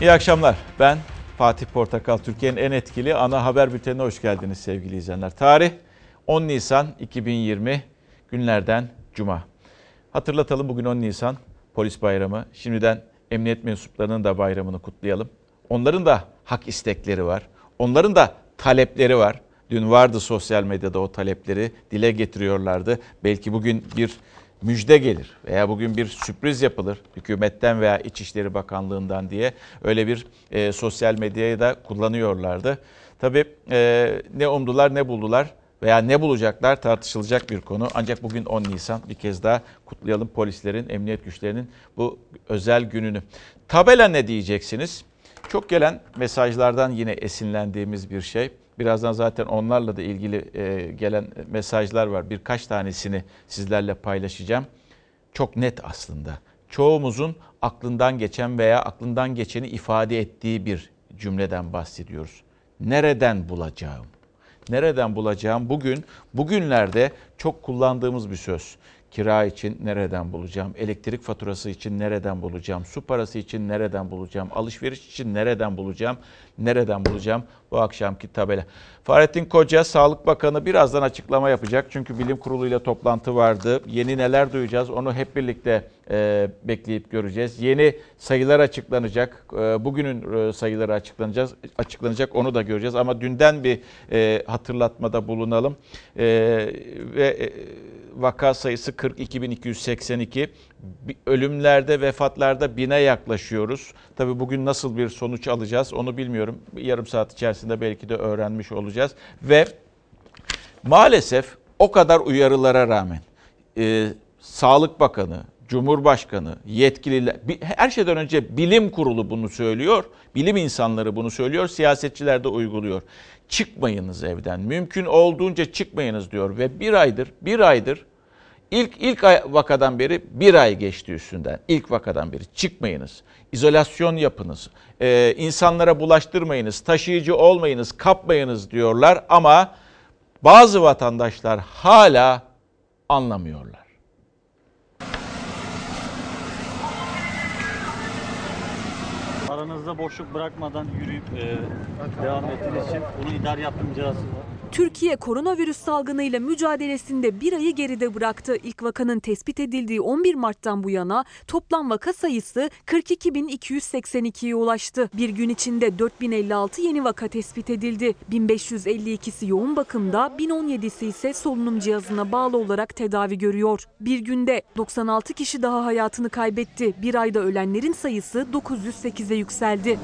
İyi akşamlar. Ben Fatih Portakal. Türkiye'nin en etkili ana haber bültenine hoş geldiniz sevgili izleyenler. Tarih 10 Nisan 2020 günlerden Cuma. Hatırlatalım bugün 10 Nisan polis bayramı. Şimdiden emniyet mensuplarının da bayramını kutlayalım. Onların da hak istekleri var. Onların da talepleri var. Dün vardı sosyal medyada o talepleri dile getiriyorlardı. Belki bugün bir müjde gelir veya bugün bir sürpriz yapılır hükümetten veya İçişleri Bakanlığı'ndan diye öyle bir e, sosyal medyayı da kullanıyorlardı. Tabii e, ne umdular ne buldular veya ne bulacaklar tartışılacak bir konu. Ancak bugün 10 Nisan bir kez daha kutlayalım polislerin, emniyet güçlerinin bu özel gününü. Tabela ne diyeceksiniz? Çok gelen mesajlardan yine esinlendiğimiz bir şey. Birazdan zaten onlarla da ilgili e, gelen mesajlar var. Birkaç tanesini sizlerle paylaşacağım. Çok net aslında. Çoğumuzun aklından geçen veya aklından geçeni ifade ettiği bir cümleden bahsediyoruz. Nereden bulacağım? Nereden bulacağım? Bugün, bugünlerde çok kullandığımız bir söz. Kira için nereden bulacağım? Elektrik faturası için nereden bulacağım? Su parası için nereden bulacağım? Alışveriş için nereden bulacağım? Nereden bulacağım? Bu akşamki tabela. Fahrettin Koca, Sağlık Bakanı birazdan açıklama yapacak. Çünkü bilim kuruluyla toplantı vardı. Yeni neler duyacağız onu hep birlikte e, bekleyip göreceğiz. Yeni sayılar açıklanacak. E, bugünün e, sayıları açıklanacağız, açıklanacak onu da göreceğiz. Ama dünden bir e, hatırlatmada bulunalım. E, ve e, vaka sayısı 42.282. Ölümlerde, vefatlarda bine yaklaşıyoruz. Tabii bugün nasıl bir sonuç alacağız onu bilmiyorum. Yarım saat içerisinde belki de öğrenmiş olacağız. Ve maalesef o kadar uyarılara rağmen e, Sağlık Bakanı, Cumhurbaşkanı, yetkililer, her şeyden önce bilim kurulu bunu söylüyor, bilim insanları bunu söylüyor, siyasetçiler de uyguluyor. Çıkmayınız evden, mümkün olduğunca çıkmayınız diyor ve bir aydır, bir aydır ilk ilk vakadan beri bir ay geçti üstünden. İlk vakadan beri çıkmayınız, izolasyon yapınız, ee, insanlara bulaştırmayınız, taşıyıcı olmayınız, kapmayınız diyorlar ama bazı vatandaşlar hala anlamıyorlar. Aranızda boşluk bırakmadan yürüyüp e, devam ettiğiniz için bunun idari yaptırım cezası. Türkiye koronavirüs salgınıyla mücadelesinde bir ayı geride bıraktı. İlk vakanın tespit edildiği 11 Mart'tan bu yana toplam vaka sayısı 42.282'ye ulaştı. Bir gün içinde 4056 yeni vaka tespit edildi. 1552'si yoğun bakımda, 1017'si ise solunum cihazına bağlı olarak tedavi görüyor. Bir günde 96 kişi daha hayatını kaybetti. Bir ayda ölenlerin sayısı 908'e yükseldi.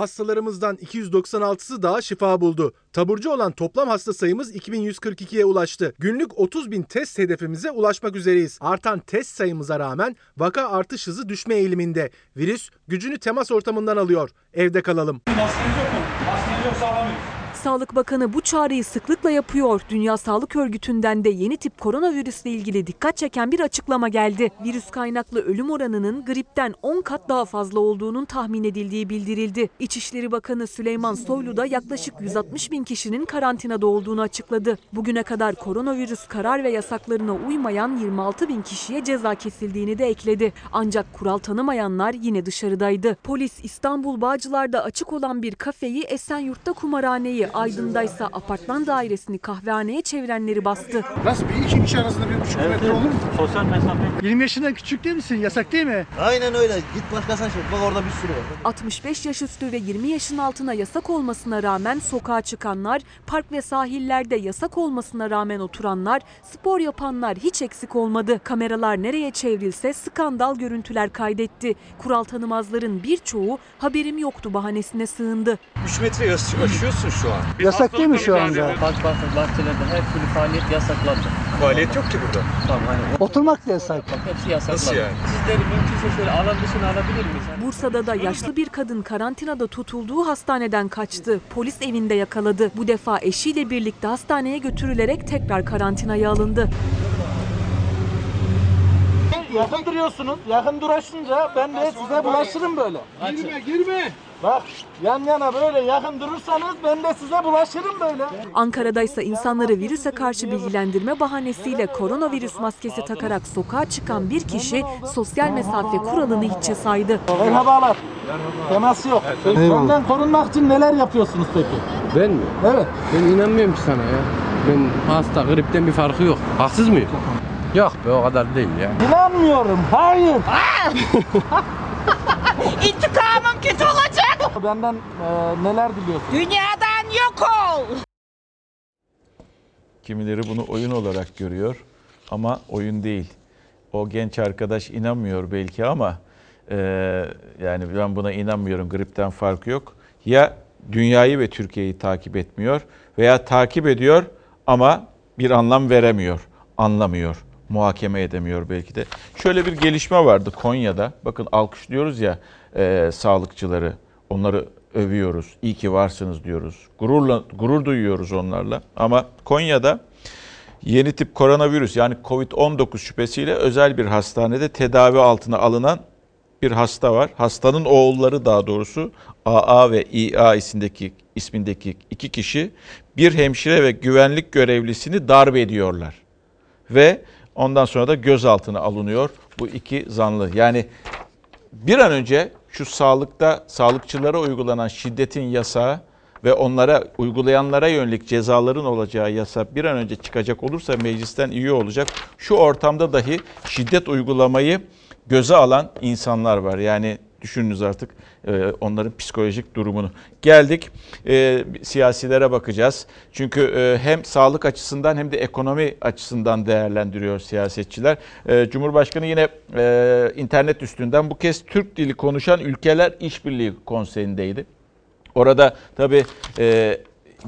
Hastalarımızdan 296'sı daha şifa buldu. Taburcu olan toplam hasta sayımız 2142'ye ulaştı. Günlük 30 bin test hedefimize ulaşmak üzereyiz. Artan test sayımıza rağmen vaka artış hızı düşme eğiliminde. Virüs gücünü temas ortamından alıyor. Evde kalalım. Maskeniz yok mu? Maskeniz yoksa alamayız. Sağlık Bakanı bu çağrıyı sıklıkla yapıyor. Dünya Sağlık Örgütü'nden de yeni tip koronavirüsle ilgili dikkat çeken bir açıklama geldi. Virüs kaynaklı ölüm oranının gripten 10 kat daha fazla olduğunun tahmin edildiği bildirildi. İçişleri Bakanı Süleyman Soylu da yaklaşık 160 bin kişinin karantinada olduğunu açıkladı. Bugüne kadar koronavirüs karar ve yasaklarına uymayan 26 bin kişiye ceza kesildiğini de ekledi. Ancak kural tanımayanlar yine dışarıdaydı. Polis İstanbul Bağcılar'da açık olan bir kafeyi Esenyurt'ta kumarhaneyi Aydın'daysa apartman dairesini kahvehaneye çevirenleri bastı. Nasıl bir iki kişi arasında bir buçuk Evet, metre olur mu? Sosyal mesafe 20 yaşından küçük değil misin? Yasak değil mi? Aynen öyle. Git başkasına şey. Bak orada bir sürü var. 65 yaş üstü ve 20 yaşın altına yasak olmasına rağmen sokağa çıkanlar, park ve sahillerde yasak olmasına rağmen oturanlar, spor yapanlar hiç eksik olmadı. Kameralar nereye çevrilse skandal görüntüler kaydetti. Kural tanımazların birçoğu haberim yoktu bahanesine sığındı. 3 metre aşıyorsun şu an. Yasak değil mi şu anda? park park bahçelerde her türlü faaliyet yasaklandı. Faaliyet yok ki burada. Tamam hani Oturmak da yasak. bak hepsi yasaklandı. Nasıl yani? Sizleri mümkünse şöyle alan dışına alabilir miyiz? Bursa'da da yaşlı bir kadın karantinada tutulduğu hastaneden kaçtı. Polis evinde yakaladı. Bu defa eşiyle birlikte hastaneye götürülerek tekrar karantinaya alındı. Yakın duruyorsunuz. Yakın duraşınca ben de size bulaşırım böyle. Girme girme. Bak yan yana böyle yakın durursanız ben de size bulaşırım böyle. Ankara'da ise insanları virüse karşı bilgilendirme bahanesiyle koronavirüs maskesi takarak sokağa çıkan bir kişi sosyal mesafe kuralını hiçe saydı. Merhabalar. Temas yok. Benden korunmak için neler yapıyorsunuz peki? Ben mi? Evet. Ben inanmıyorum ki sana ya. Ben hasta, gripten bir farkı yok. Haksız mıyım? Yok be o kadar değil ya. İnanmıyorum. Hayır. İntikamım kötü olacak. Benden e, neler diliyorsunuz? Dünyadan yok ol. Kimileri bunu oyun olarak görüyor ama oyun değil. O genç arkadaş inanmıyor belki ama e, yani ben buna inanmıyorum. Gripten farkı yok. Ya dünyayı ve Türkiye'yi takip etmiyor veya takip ediyor ama bir anlam veremiyor, anlamıyor, muhakeme edemiyor belki de. Şöyle bir gelişme vardı Konya'da. Bakın alkışlıyoruz ya e, sağlıkçıları, onları övüyoruz. İyi ki varsınız diyoruz. Gururla gurur duyuyoruz onlarla. Ama Konya'da yeni tip koronavirüs yani Covid-19 şüphesiyle özel bir hastanede tedavi altına alınan bir hasta var. Hastanın oğulları daha doğrusu AA ve İA ismindeki ismindeki iki kişi bir hemşire ve güvenlik görevlisini darp ediyorlar. Ve ondan sonra da gözaltına alınıyor bu iki zanlı. Yani bir an önce şu sağlıkta sağlıkçılara uygulanan şiddetin yasağı ve onlara uygulayanlara yönelik cezaların olacağı yasa bir an önce çıkacak olursa meclisten iyi olacak. Şu ortamda dahi şiddet uygulamayı göze alan insanlar var. Yani düşününüz artık onların psikolojik durumunu. Geldik e, siyasilere bakacağız. Çünkü e, hem sağlık açısından hem de ekonomi açısından değerlendiriyor siyasetçiler. E, Cumhurbaşkanı yine e, internet üstünden bu kez Türk dili konuşan ülkeler işbirliği konseyindeydi. Orada tabii e,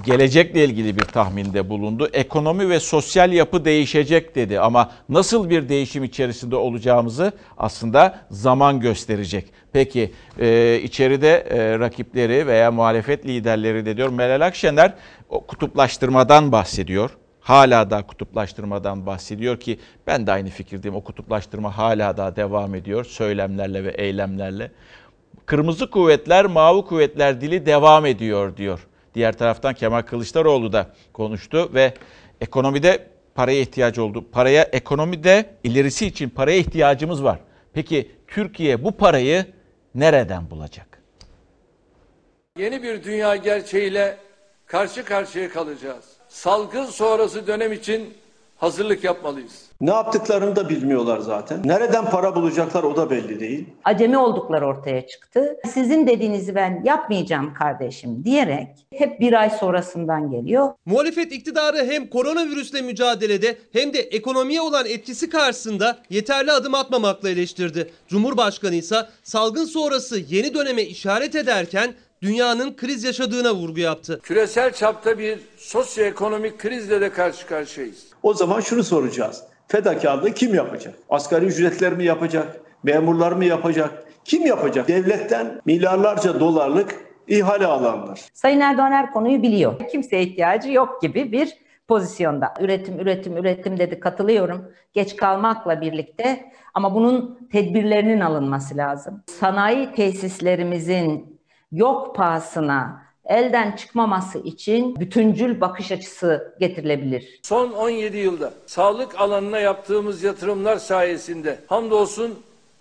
gelecekle ilgili bir tahminde bulundu. Ekonomi ve sosyal yapı değişecek dedi ama nasıl bir değişim içerisinde olacağımızı aslında zaman gösterecek. Peki e, içeride e, rakipleri veya muhalefet liderleri de diyor Meral Akşener o kutuplaştırmadan bahsediyor. Hala da kutuplaştırmadan bahsediyor ki ben de aynı fikirdeyim. O kutuplaştırma hala da devam ediyor söylemlerle ve eylemlerle. Kırmızı kuvvetler, mavi kuvvetler dili devam ediyor diyor. Diğer taraftan Kemal Kılıçdaroğlu da konuştu ve ekonomide paraya ihtiyacı oldu. Paraya ekonomide ilerisi için paraya ihtiyacımız var. Peki Türkiye bu parayı nereden bulacak? Yeni bir dünya gerçeğiyle karşı karşıya kalacağız. Salgın sonrası dönem için hazırlık yapmalıyız. Ne yaptıklarını da bilmiyorlar zaten. Nereden para bulacaklar o da belli değil. Acemi oldukları ortaya çıktı. Sizin dediğinizi ben yapmayacağım kardeşim diyerek hep bir ay sonrasından geliyor. Muhalefet iktidarı hem koronavirüsle mücadelede hem de ekonomiye olan etkisi karşısında yeterli adım atmamakla eleştirdi. Cumhurbaşkanı ise salgın sonrası yeni döneme işaret ederken dünyanın kriz yaşadığına vurgu yaptı. Küresel çapta bir sosyoekonomik krizle de karşı karşıyayız. O zaman şunu soracağız. Fedakarlığı kim yapacak? Asgari ücretler mi yapacak? Memurlar mı yapacak? Kim yapacak? Devletten milyarlarca dolarlık ihale alanlar. Sayın Erdoğan her konuyu biliyor. Kimseye ihtiyacı yok gibi bir pozisyonda. Üretim, üretim, üretim dedi katılıyorum. Geç kalmakla birlikte ama bunun tedbirlerinin alınması lazım. Sanayi tesislerimizin yok pahasına elden çıkmaması için bütüncül bakış açısı getirilebilir. Son 17 yılda sağlık alanına yaptığımız yatırımlar sayesinde hamdolsun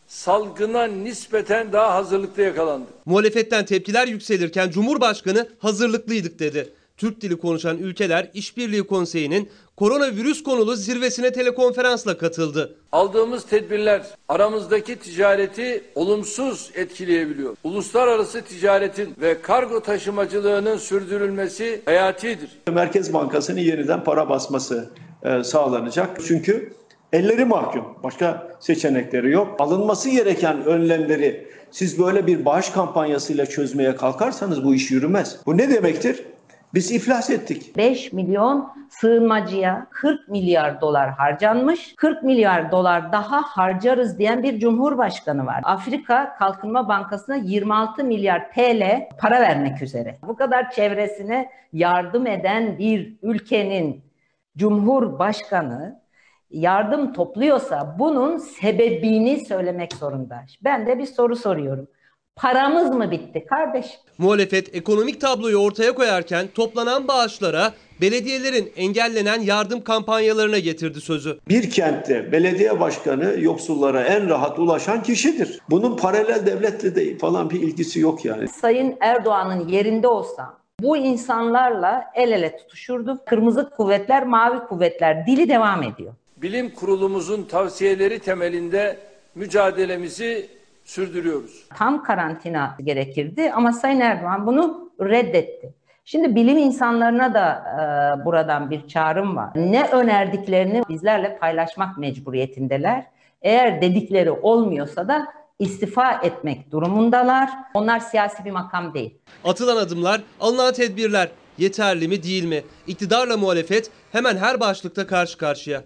salgına nispeten daha hazırlıklı yakalandık. Muhalefetten tepkiler yükselirken Cumhurbaşkanı hazırlıklıydık dedi. Türk dili konuşan ülkeler İşbirliği Konseyi'nin koronavirüs konulu zirvesine telekonferansla katıldı. Aldığımız tedbirler aramızdaki ticareti olumsuz etkileyebiliyor. Uluslararası ticaretin ve kargo taşımacılığının sürdürülmesi hayatidir. Merkez Bankası'nın yeniden para basması e, sağlanacak. Çünkü elleri mahkum. Başka seçenekleri yok. Alınması gereken önlemleri siz böyle bir bağış kampanyasıyla çözmeye kalkarsanız bu iş yürümez. Bu ne demektir? Biz iflas ettik. 5 milyon sığınmacıya 40 milyar dolar harcanmış. 40 milyar dolar daha harcarız diyen bir cumhurbaşkanı var. Afrika Kalkınma Bankası'na 26 milyar TL para vermek üzere. Bu kadar çevresine yardım eden bir ülkenin cumhurbaşkanı yardım topluyorsa bunun sebebini söylemek zorunda. Ben de bir soru soruyorum. Paramız mı bitti kardeş? Muhalefet ekonomik tabloyu ortaya koyarken toplanan bağışlara belediyelerin engellenen yardım kampanyalarına getirdi sözü. Bir kentte belediye başkanı yoksullara en rahat ulaşan kişidir. Bunun paralel devletle de falan bir ilgisi yok yani. Sayın Erdoğan'ın yerinde olsam bu insanlarla el ele tutuşurdu. Kırmızı kuvvetler, mavi kuvvetler dili devam ediyor. Bilim kurulumuzun tavsiyeleri temelinde mücadelemizi sürdürüyoruz. Tam karantina gerekirdi ama Sayın Erdoğan bunu reddetti. Şimdi bilim insanlarına da e, buradan bir çağrım var. Ne önerdiklerini bizlerle paylaşmak mecburiyetindeler. Eğer dedikleri olmuyorsa da istifa etmek durumundalar. Onlar siyasi bir makam değil. Atılan adımlar, alınan tedbirler yeterli mi değil mi? İktidarla muhalefet hemen her başlıkta karşı karşıya.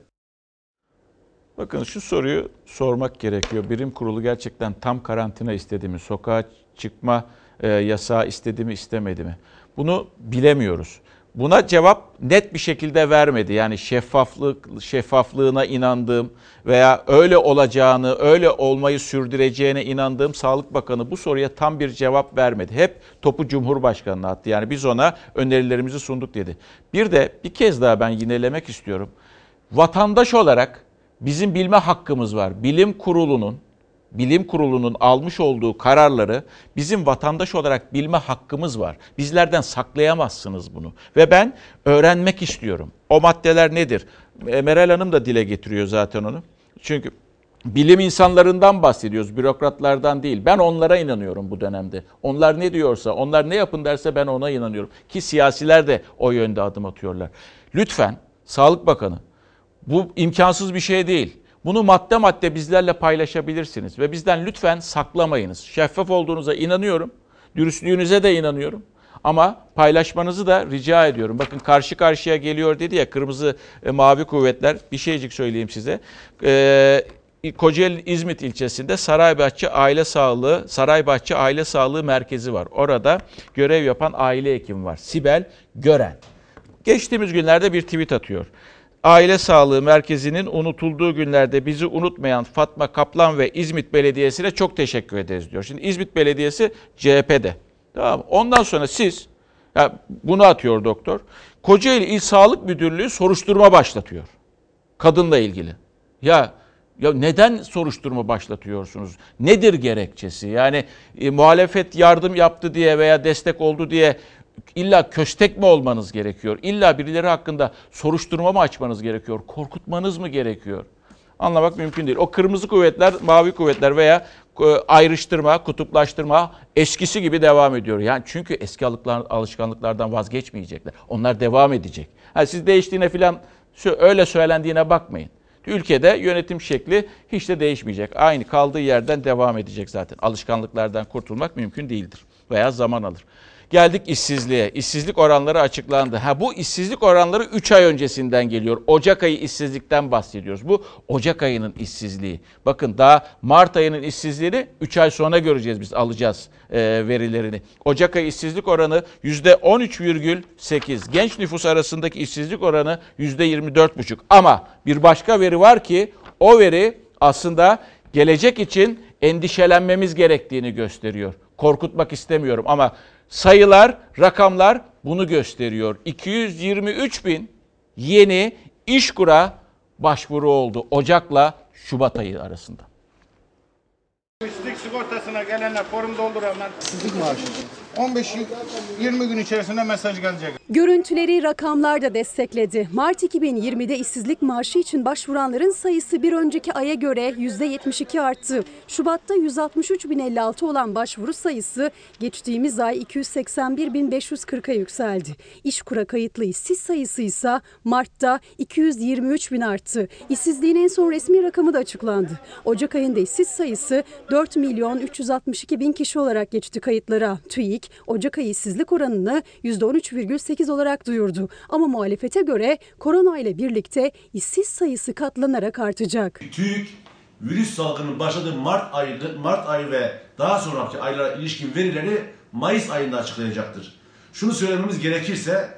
Bakın şu soruyu sormak gerekiyor. Birim kurulu gerçekten tam karantina istedi mi? Sokağa çıkma e, yasağı istedi mi istemedi mi? Bunu bilemiyoruz. Buna cevap net bir şekilde vermedi. Yani şeffaflık şeffaflığına inandığım veya öyle olacağını, öyle olmayı sürdüreceğine inandığım Sağlık Bakanı bu soruya tam bir cevap vermedi. Hep topu Cumhurbaşkanı'na attı. Yani biz ona önerilerimizi sunduk dedi. Bir de bir kez daha ben yinelemek istiyorum. Vatandaş olarak bizim bilme hakkımız var. Bilim kurulunun bilim kurulunun almış olduğu kararları bizim vatandaş olarak bilme hakkımız var. Bizlerden saklayamazsınız bunu. Ve ben öğrenmek istiyorum. O maddeler nedir? E, Meral Hanım da dile getiriyor zaten onu. Çünkü bilim insanlarından bahsediyoruz, bürokratlardan değil. Ben onlara inanıyorum bu dönemde. Onlar ne diyorsa, onlar ne yapın derse ben ona inanıyorum. Ki siyasiler de o yönde adım atıyorlar. Lütfen Sağlık Bakanı bu imkansız bir şey değil. Bunu madde madde bizlerle paylaşabilirsiniz ve bizden lütfen saklamayınız. Şeffaf olduğunuza inanıyorum. Dürüstlüğünüze de inanıyorum. Ama paylaşmanızı da rica ediyorum. Bakın karşı karşıya geliyor dedi ya kırmızı e, mavi kuvvetler. Bir şeycik söyleyeyim size. Ee, Kocaeli İzmit ilçesinde Saraybahçe Aile Sağlığı Saraybahçe Aile Sağlığı Merkezi var. Orada görev yapan aile hekimi var. Sibel Gören. Geçtiğimiz günlerde bir tweet atıyor. Aile Sağlığı Merkezi'nin unutulduğu günlerde bizi unutmayan Fatma Kaplan ve İzmit Belediyesi'ne çok teşekkür ederiz diyor. Şimdi İzmit Belediyesi CHP'de. Tamam Ondan sonra siz, ya bunu atıyor doktor, Kocaeli İl Sağlık Müdürlüğü soruşturma başlatıyor. Kadınla ilgili. Ya ya neden soruşturma başlatıyorsunuz? Nedir gerekçesi? Yani e, muhalefet yardım yaptı diye veya destek oldu diye illa köstek mi olmanız gerekiyor? İlla birileri hakkında soruşturma mı açmanız gerekiyor? Korkutmanız mı gerekiyor? Anlamak mümkün değil. O kırmızı kuvvetler, mavi kuvvetler veya e, ayrıştırma, kutuplaştırma eskisi gibi devam ediyor. Yani çünkü eski alışkanlıklardan vazgeçmeyecekler. Onlar devam edecek. Yani siz değiştiğine falan öyle söylendiğine bakmayın. Ülkede yönetim şekli hiç de değişmeyecek. Aynı kaldığı yerden devam edecek zaten. Alışkanlıklardan kurtulmak mümkün değildir veya zaman alır. Geldik işsizliğe. İşsizlik oranları açıklandı. Ha bu işsizlik oranları 3 ay öncesinden geliyor. Ocak ayı işsizlikten bahsediyoruz. Bu Ocak ayının işsizliği. Bakın daha Mart ayının işsizliğini 3 ay sonra göreceğiz biz alacağız e, verilerini. Ocak ayı işsizlik oranı %13,8. Genç nüfus arasındaki işsizlik oranı %24,5. Ama bir başka veri var ki o veri aslında gelecek için endişelenmemiz gerektiğini gösteriyor. Korkutmak istemiyorum ama sayılar, rakamlar bunu gösteriyor. 223 bin yeni işkura başvuru oldu Ocak'la Şubat ayı arasında. İşsizlik sigortasına gelenler, forum dolduranlar işsizlik maaşı. 15-20 gün içerisinde mesaj gelecek. Görüntüleri rakamlar da destekledi. Mart 2020'de işsizlik maaşı için başvuranların sayısı bir önceki aya göre %72 arttı. Şubat'ta 163.056 olan başvuru sayısı geçtiğimiz ay 281.540'a yükseldi. İşkura kayıtlı işsiz sayısı ise Mart'ta 223.000 arttı. İşsizliğin en son resmi rakamı da açıklandı. Ocak ayında işsiz sayısı 4 milyon 362 bin kişi olarak geçti kayıtlara. TÜİK Ocak ayı işsizlik oranını %13,8 olarak duyurdu. Ama muhalefete göre korona ile birlikte işsiz sayısı katlanarak artacak. TÜİK virüs salgının başladığı Mart ayı, Mart ayı ve daha sonraki aylara ilişkin verileri Mayıs ayında açıklayacaktır. Şunu söylememiz gerekirse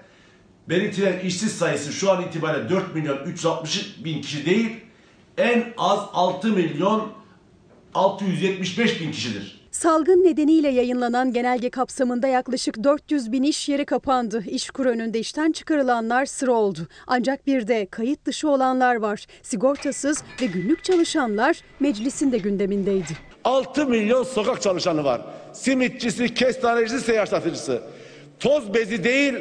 belirtilen işsiz sayısı şu an itibariyle 4 milyon 360 bin kişi değil en az 6 milyon 675 bin kişidir. Salgın nedeniyle yayınlanan genelge kapsamında yaklaşık 400 bin iş yeri kapandı. İşkur önünde işten çıkarılanlar sıra oldu. Ancak bir de kayıt dışı olanlar var. Sigortasız ve günlük çalışanlar meclisin de gündemindeydi. 6 milyon sokak çalışanı var. Simitçisi, kestanecisi, seyyar satıcısı. Toz bezi değil,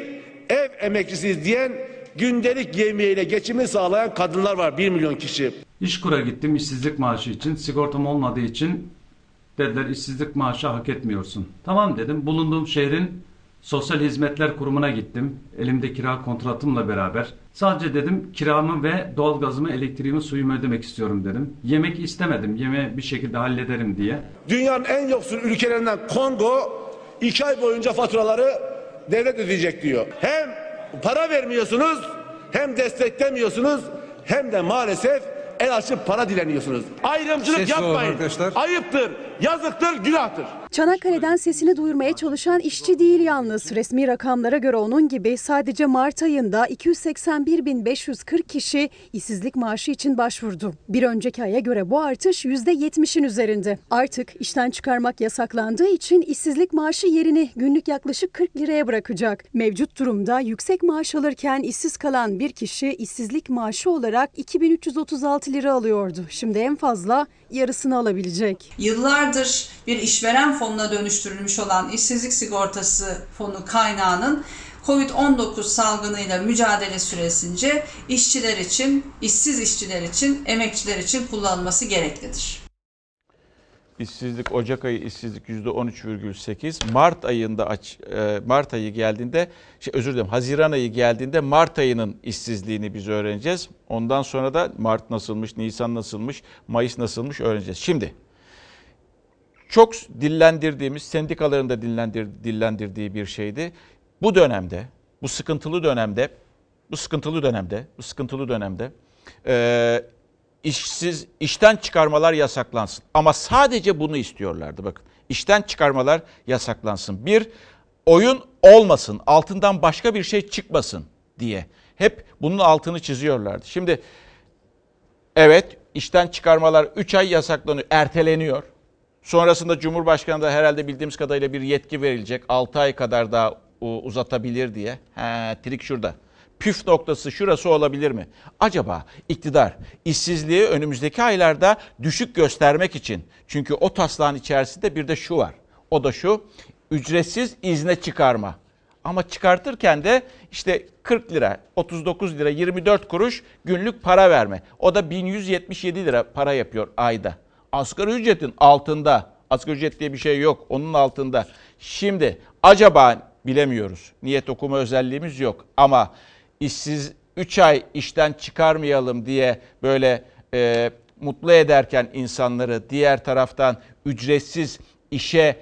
ev emekçisiyiz diyen gündelik yemeğiyle geçimini sağlayan kadınlar var 1 milyon kişi. İşkur'a gittim işsizlik maaşı için. Sigortam olmadığı için dediler işsizlik maaşı hak etmiyorsun. Tamam dedim. Bulunduğum şehrin Sosyal Hizmetler Kurumu'na gittim. Elimde kira kontratımla beraber. Sadece dedim kiramı ve doğalgazımı, elektriğimi, suyumu ödemek istiyorum dedim. Yemek istemedim. Yemeği bir şekilde hallederim diye. Dünyanın en yoksul ülkelerinden Kongo 2 ay boyunca faturaları devlet ödeyecek diyor. Hem para vermiyorsunuz hem desteklemiyorsunuz hem de maalesef el açıp para dileniyorsunuz. Ayrımcılık Sesli yapmayın. arkadaşlar. Ayıptır, yazıktır, günahtır. Çanakkale'den sesini duyurmaya çalışan işçi değil yalnız. Resmi rakamlara göre onun gibi sadece Mart ayında 281.540 kişi işsizlik maaşı için başvurdu. Bir önceki aya göre bu artış %70'in üzerinde. Artık işten çıkarmak yasaklandığı için işsizlik maaşı yerini günlük yaklaşık 40 liraya bırakacak. Mevcut durumda yüksek maaş alırken işsiz kalan bir kişi işsizlik maaşı olarak 2336 lira alıyordu. Şimdi en fazla yarısını alabilecek. Yıllardır bir işveren fonuna dönüştürülmüş olan işsizlik sigortası fonu kaynağının Covid-19 salgınıyla mücadele süresince işçiler için, işsiz işçiler için, emekçiler için kullanılması gereklidir. İşsizlik Ocak ayı işsizlik %13,8. Mart ayında aç e, Mart ayı geldiğinde şey özür dilerim Haziran ayı geldiğinde Mart ayının işsizliğini biz öğreneceğiz. Ondan sonra da Mart nasılmış, Nisan nasılmış, Mayıs nasılmış öğreneceğiz. Şimdi çok dillendirdiğimiz, sendikaların da dillendir, dillendirdiği bir şeydi. Bu dönemde, bu sıkıntılı dönemde, bu sıkıntılı dönemde, bu sıkıntılı dönemde e, işsiz işten çıkarmalar yasaklansın. Ama sadece bunu istiyorlardı bakın. İşten çıkarmalar yasaklansın. Bir, oyun olmasın, altından başka bir şey çıkmasın diye. Hep bunun altını çiziyorlardı. Şimdi evet işten çıkarmalar 3 ay yasaklanıyor, erteleniyor. Sonrasında Cumhurbaşkanı da herhalde bildiğimiz kadarıyla bir yetki verilecek. 6 ay kadar daha uzatabilir diye. He, trik şurada. Püf noktası şurası olabilir mi? Acaba iktidar işsizliği önümüzdeki aylarda düşük göstermek için çünkü o taslağın içerisinde bir de şu var. O da şu ücretsiz izne çıkarma. Ama çıkartırken de işte 40 lira, 39 lira, 24 kuruş günlük para verme. O da 1177 lira para yapıyor ayda. Asgari ücretin altında. Asgari ücret diye bir şey yok. Onun altında. Şimdi acaba bilemiyoruz. Niyet okuma özelliğimiz yok. Ama işsiz 3 ay işten çıkarmayalım diye böyle e, mutlu ederken insanları diğer taraftan ücretsiz işe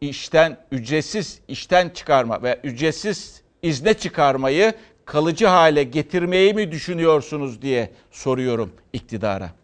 işten ücretsiz işten çıkarma ve ücretsiz izne çıkarmayı kalıcı hale getirmeyi mi düşünüyorsunuz diye soruyorum iktidara.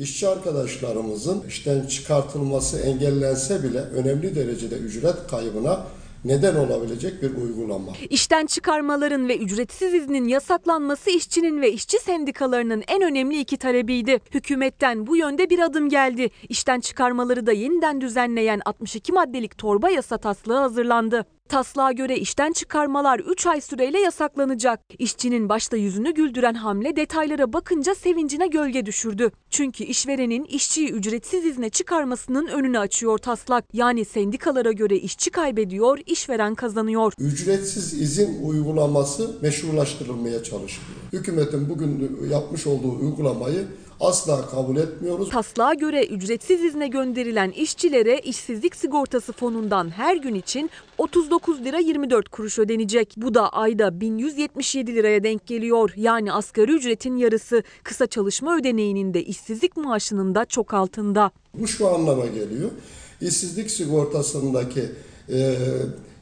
İşçi arkadaşlarımızın işten çıkartılması engellense bile önemli derecede ücret kaybına neden olabilecek bir uygulama. İşten çıkarmaların ve ücretsiz iznin yasaklanması işçinin ve işçi sendikalarının en önemli iki talebiydi. Hükümetten bu yönde bir adım geldi. İşten çıkarmaları da yeniden düzenleyen 62 maddelik torba yasa taslağı hazırlandı. Taslağa göre işten çıkarmalar 3 ay süreyle yasaklanacak. İşçinin başta yüzünü güldüren hamle detaylara bakınca sevincine gölge düşürdü. Çünkü işverenin işçiyi ücretsiz izne çıkarmasının önünü açıyor taslak. Yani sendikalara göre işçi kaybediyor, işveren kazanıyor. Ücretsiz izin uygulaması meşrulaştırılmaya çalışılıyor. Hükümetin bugün yapmış olduğu uygulamayı asla kabul etmiyoruz. Taslağa göre ücretsiz izne gönderilen işçilere işsizlik sigortası fonundan her gün için 39 lira 24 kuruş ödenecek. Bu da ayda 1177 liraya denk geliyor. Yani asgari ücretin yarısı. Kısa çalışma ödeneğinin de işsizlik maaşının da çok altında. Bu şu anlama geliyor. İşsizlik sigortasındaki e,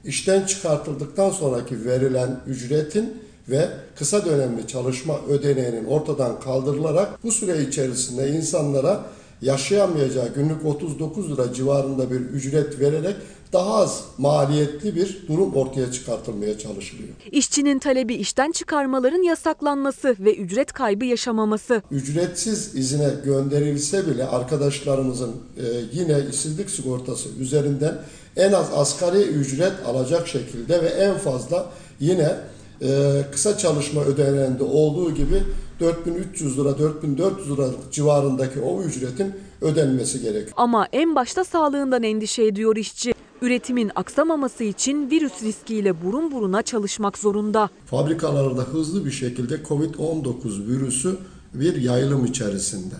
işten çıkartıldıktan sonraki verilen ücretin ve kısa dönemli çalışma ödeneğinin ortadan kaldırılarak bu süre içerisinde insanlara yaşayamayacağı günlük 39 lira civarında bir ücret vererek daha az maliyetli bir durum ortaya çıkartılmaya çalışılıyor. İşçinin talebi işten çıkarmaların yasaklanması ve ücret kaybı yaşamaması. Ücretsiz izine gönderilse bile arkadaşlarımızın e, yine işsizlik sigortası üzerinden en az asgari ücret alacak şekilde ve en fazla yine e, kısa çalışma ödeneğinde olduğu gibi 4300 lira 4400 lira civarındaki o ücretin ödenmesi gerekiyor. Ama en başta sağlığından endişe ediyor işçi. Üretimin aksamaması için virüs riskiyle burun buruna çalışmak zorunda. Fabrikalarda hızlı bir şekilde Covid-19 virüsü bir yayılım içerisinde.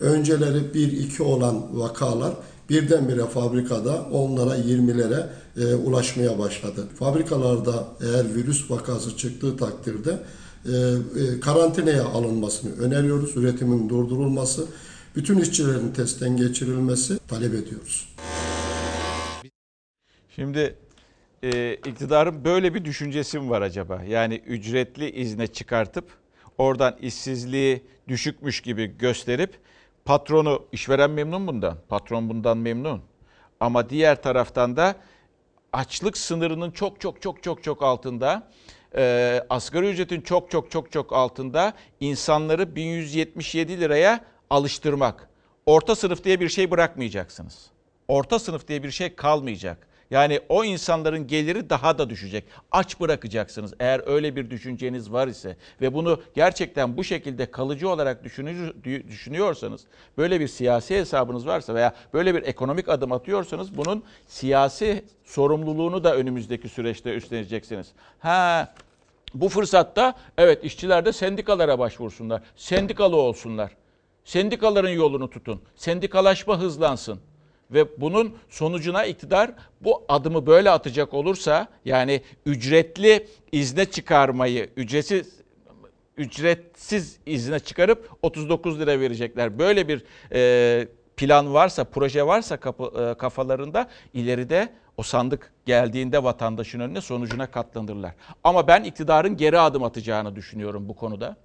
Önceleri 1-2 olan vakalar birdenbire fabrikada onlara 20'lere e, ulaşmaya başladı. Fabrikalarda eğer virüs vakası çıktığı takdirde e, e, karantinaya alınmasını öneriyoruz. Üretimin durdurulması, bütün işçilerin testten geçirilmesi talep ediyoruz. Şimdi e, iktidarın böyle bir düşüncesi mi var acaba? Yani ücretli izne çıkartıp oradan işsizliği düşükmüş gibi gösterip patronu, işveren memnun bundan. Patron bundan memnun. Ama diğer taraftan da açlık sınırının çok çok çok çok çok altında, e, asgari ücretin çok çok çok çok altında insanları 1177 liraya alıştırmak. Orta sınıf diye bir şey bırakmayacaksınız. Orta sınıf diye bir şey kalmayacak. Yani o insanların geliri daha da düşecek. Aç bırakacaksınız eğer öyle bir düşünceniz var ise ve bunu gerçekten bu şekilde kalıcı olarak düşünüyorsanız, böyle bir siyasi hesabınız varsa veya böyle bir ekonomik adım atıyorsanız bunun siyasi sorumluluğunu da önümüzdeki süreçte üstleneceksiniz. Ha bu fırsatta evet işçiler de sendikalara başvursunlar. Sendikalı olsunlar. Sendikaların yolunu tutun. Sendikalaşma hızlansın ve bunun sonucuna iktidar bu adımı böyle atacak olursa yani ücretli izne çıkarmayı, ücretsiz ücretsiz izne çıkarıp 39 lira verecekler. Böyle bir e, plan varsa, proje varsa kapı, e, kafalarında ileride o sandık geldiğinde vatandaşın önüne sonucuna katlanırlar. Ama ben iktidarın geri adım atacağını düşünüyorum bu konuda.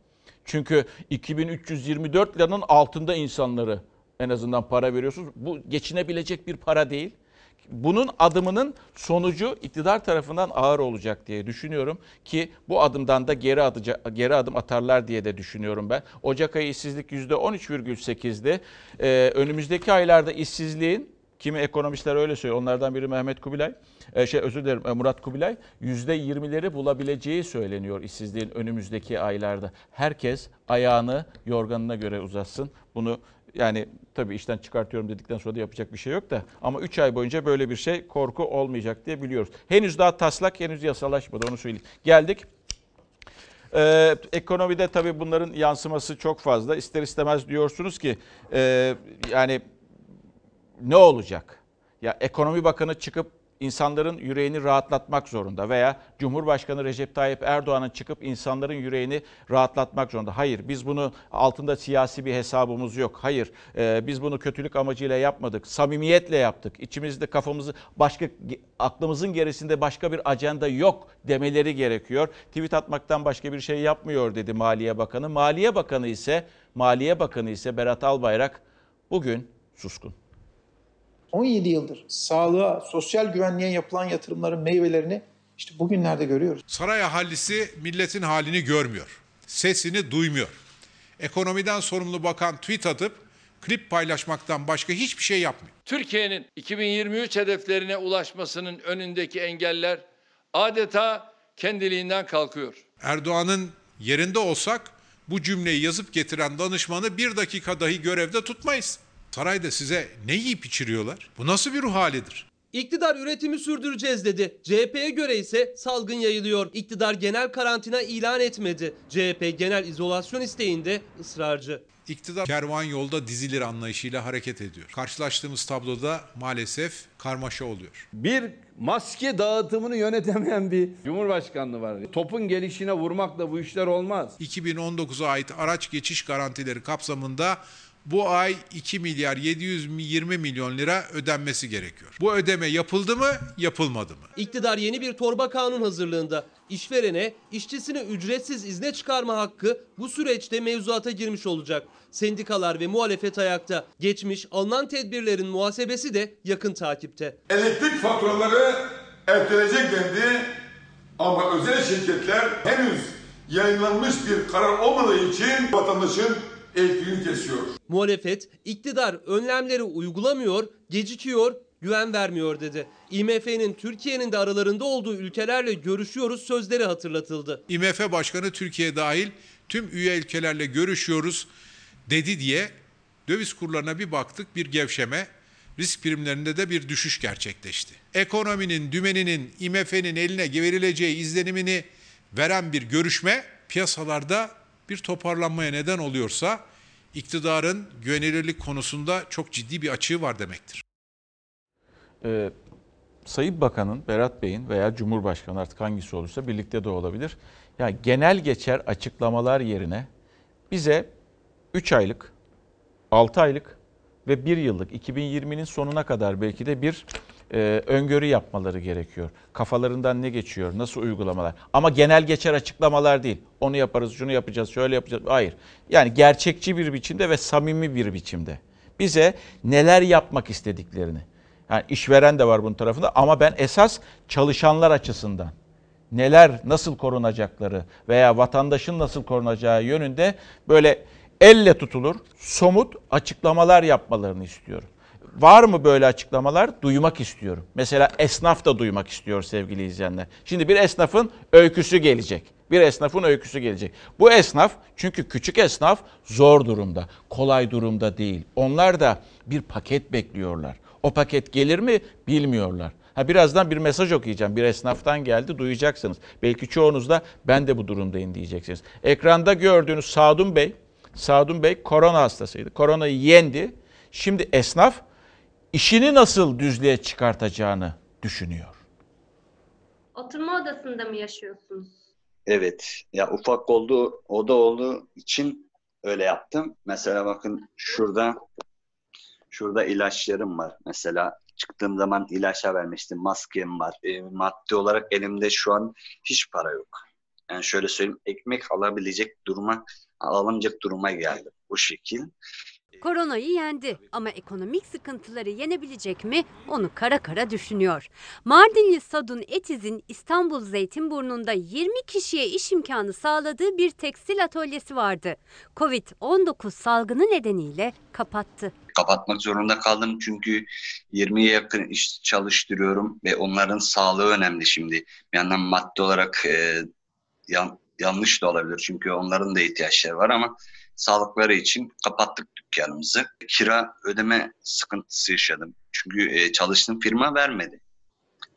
Çünkü 2324 liranın altında insanları en azından para veriyorsunuz. Bu geçinebilecek bir para değil. Bunun adımının sonucu iktidar tarafından ağır olacak diye düşünüyorum ki bu adımdan da geri, adıca, geri adım atarlar diye de düşünüyorum ben. Ocak ayı işsizlik %13,8'di. Ee, önümüzdeki aylarda işsizliğin kimi ekonomistler öyle söylüyor. Onlardan biri Mehmet Kubilay. Ee, şey özür dilerim Murat Kubilay %20'leri bulabileceği söyleniyor işsizliğin önümüzdeki aylarda. Herkes ayağını yorganına göre uzatsın. Bunu yani tabii işten çıkartıyorum dedikten sonra da yapacak bir şey yok da ama 3 ay boyunca böyle bir şey korku olmayacak diye biliyoruz. Henüz daha taslak henüz yasalaşmadı onu söyleyeyim. Geldik ee, ekonomide tabii bunların yansıması çok fazla. İster istemez diyorsunuz ki e, yani ne olacak? Ya ekonomi bakanı çıkıp insanların yüreğini rahatlatmak zorunda veya Cumhurbaşkanı Recep Tayyip Erdoğan'ın çıkıp insanların yüreğini rahatlatmak zorunda. Hayır biz bunu altında siyasi bir hesabımız yok. Hayır e, biz bunu kötülük amacıyla yapmadık. Samimiyetle yaptık. İçimizde kafamızı başka aklımızın gerisinde başka bir ajanda yok demeleri gerekiyor. Tweet atmaktan başka bir şey yapmıyor dedi Maliye Bakanı. Maliye Bakanı ise Maliye Bakanı ise Berat Albayrak bugün suskun. 17 yıldır sağlığa, sosyal güvenliğe yapılan yatırımların meyvelerini işte bugünlerde görüyoruz. Saray ahalisi milletin halini görmüyor. Sesini duymuyor. Ekonomiden sorumlu bakan tweet atıp klip paylaşmaktan başka hiçbir şey yapmıyor. Türkiye'nin 2023 hedeflerine ulaşmasının önündeki engeller adeta kendiliğinden kalkıyor. Erdoğan'ın yerinde olsak bu cümleyi yazıp getiren danışmanı bir dakika dahi görevde tutmayız. Sarayda size ne yiyip içiriyorlar? Bu nasıl bir ruh halidir? İktidar üretimi sürdüreceğiz dedi. CHP'ye göre ise salgın yayılıyor. İktidar genel karantina ilan etmedi. CHP genel izolasyon isteğinde ısrarcı. İktidar kervan yolda dizilir anlayışıyla hareket ediyor. Karşılaştığımız tabloda maalesef karmaşa oluyor. Bir maske dağıtımını yönetemeyen bir cumhurbaşkanlığı var. Topun gelişine vurmakla bu işler olmaz. 2019'a ait araç geçiş garantileri kapsamında bu ay 2 milyar 720 milyon lira ödenmesi gerekiyor. Bu ödeme yapıldı mı, yapılmadı mı? İktidar yeni bir torba kanun hazırlığında. İşverene işçisini ücretsiz izne çıkarma hakkı bu süreçte mevzuata girmiş olacak. Sendikalar ve muhalefet ayakta. Geçmiş alınan tedbirlerin muhasebesi de yakın takipte. Elektrik faturaları ertelenecek dendi ama özel şirketler henüz yayınlanmış bir karar olmadığı için vatandaşın elektriğini kesiyor. Muhalefet iktidar önlemleri uygulamıyor, gecikiyor, güven vermiyor dedi. IMF'nin Türkiye'nin de aralarında olduğu ülkelerle görüşüyoruz sözleri hatırlatıldı. IMF Başkanı Türkiye dahil tüm üye ülkelerle görüşüyoruz dedi diye döviz kurlarına bir baktık bir gevşeme, risk primlerinde de bir düşüş gerçekleşti. Ekonominin dümeninin IMF'nin eline verileceği izlenimini veren bir görüşme piyasalarda bir toparlanmaya neden oluyorsa iktidarın güvenilirlik konusunda çok ciddi bir açığı var demektir. Ee, Sayın Bakan'ın, Berat Bey'in veya Cumhurbaşkanı artık hangisi olursa birlikte de olabilir. Yani genel geçer açıklamalar yerine bize 3 aylık, 6 aylık ve 1 yıllık 2020'nin sonuna kadar belki de bir e, öngörü yapmaları gerekiyor. Kafalarından ne geçiyor, nasıl uygulamalar. Ama genel geçer açıklamalar değil. Onu yaparız, şunu yapacağız, şöyle yapacağız. Hayır. Yani gerçekçi bir biçimde ve samimi bir biçimde. Bize neler yapmak istediklerini. Yani işveren de var bunun tarafında ama ben esas çalışanlar açısından neler, nasıl korunacakları veya vatandaşın nasıl korunacağı yönünde böyle elle tutulur, somut açıklamalar yapmalarını istiyorum. Var mı böyle açıklamalar? Duymak istiyorum. Mesela esnaf da duymak istiyor sevgili izleyenler. Şimdi bir esnafın öyküsü gelecek. Bir esnafın öyküsü gelecek. Bu esnaf çünkü küçük esnaf zor durumda, kolay durumda değil. Onlar da bir paket bekliyorlar. O paket gelir mi bilmiyorlar. Ha birazdan bir mesaj okuyacağım. Bir esnaftan geldi duyacaksınız. Belki çoğunuz da ben de bu durumdayım diyeceksiniz. Ekranda gördüğünüz Sadun Bey, Sadun Bey korona hastasıydı. Koronayı yendi. Şimdi esnaf işini nasıl düzlüğe çıkartacağını düşünüyor. Oturma odasında mı yaşıyorsunuz? Evet. Ya ufak olduğu oda olduğu için öyle yaptım. Mesela bakın şurada şurada ilaçlarım var. Mesela çıktığım zaman ilaçlar vermiştim. Maskem var. E, maddi olarak elimde şu an hiç para yok. Yani şöyle söyleyeyim ekmek alabilecek duruma alamayacak duruma geldim. Bu şekil. Koronayı yendi ama ekonomik sıkıntıları yenebilecek mi onu kara kara düşünüyor. Mardinli Sadun Etiz'in İstanbul Zeytinburnu'nda 20 kişiye iş imkanı sağladığı bir tekstil atölyesi vardı. Covid-19 salgını nedeniyle kapattı. Kapatmak zorunda kaldım çünkü 20'ye yakın iş çalıştırıyorum ve onların sağlığı önemli şimdi. Bir yandan maddi olarak e, yan, yanlış da olabilir çünkü onların da ihtiyaçları var ama sağlıkları için kapattık dükkanımızı. Kira ödeme sıkıntısı yaşadım. Çünkü e, çalıştığım firma vermedi.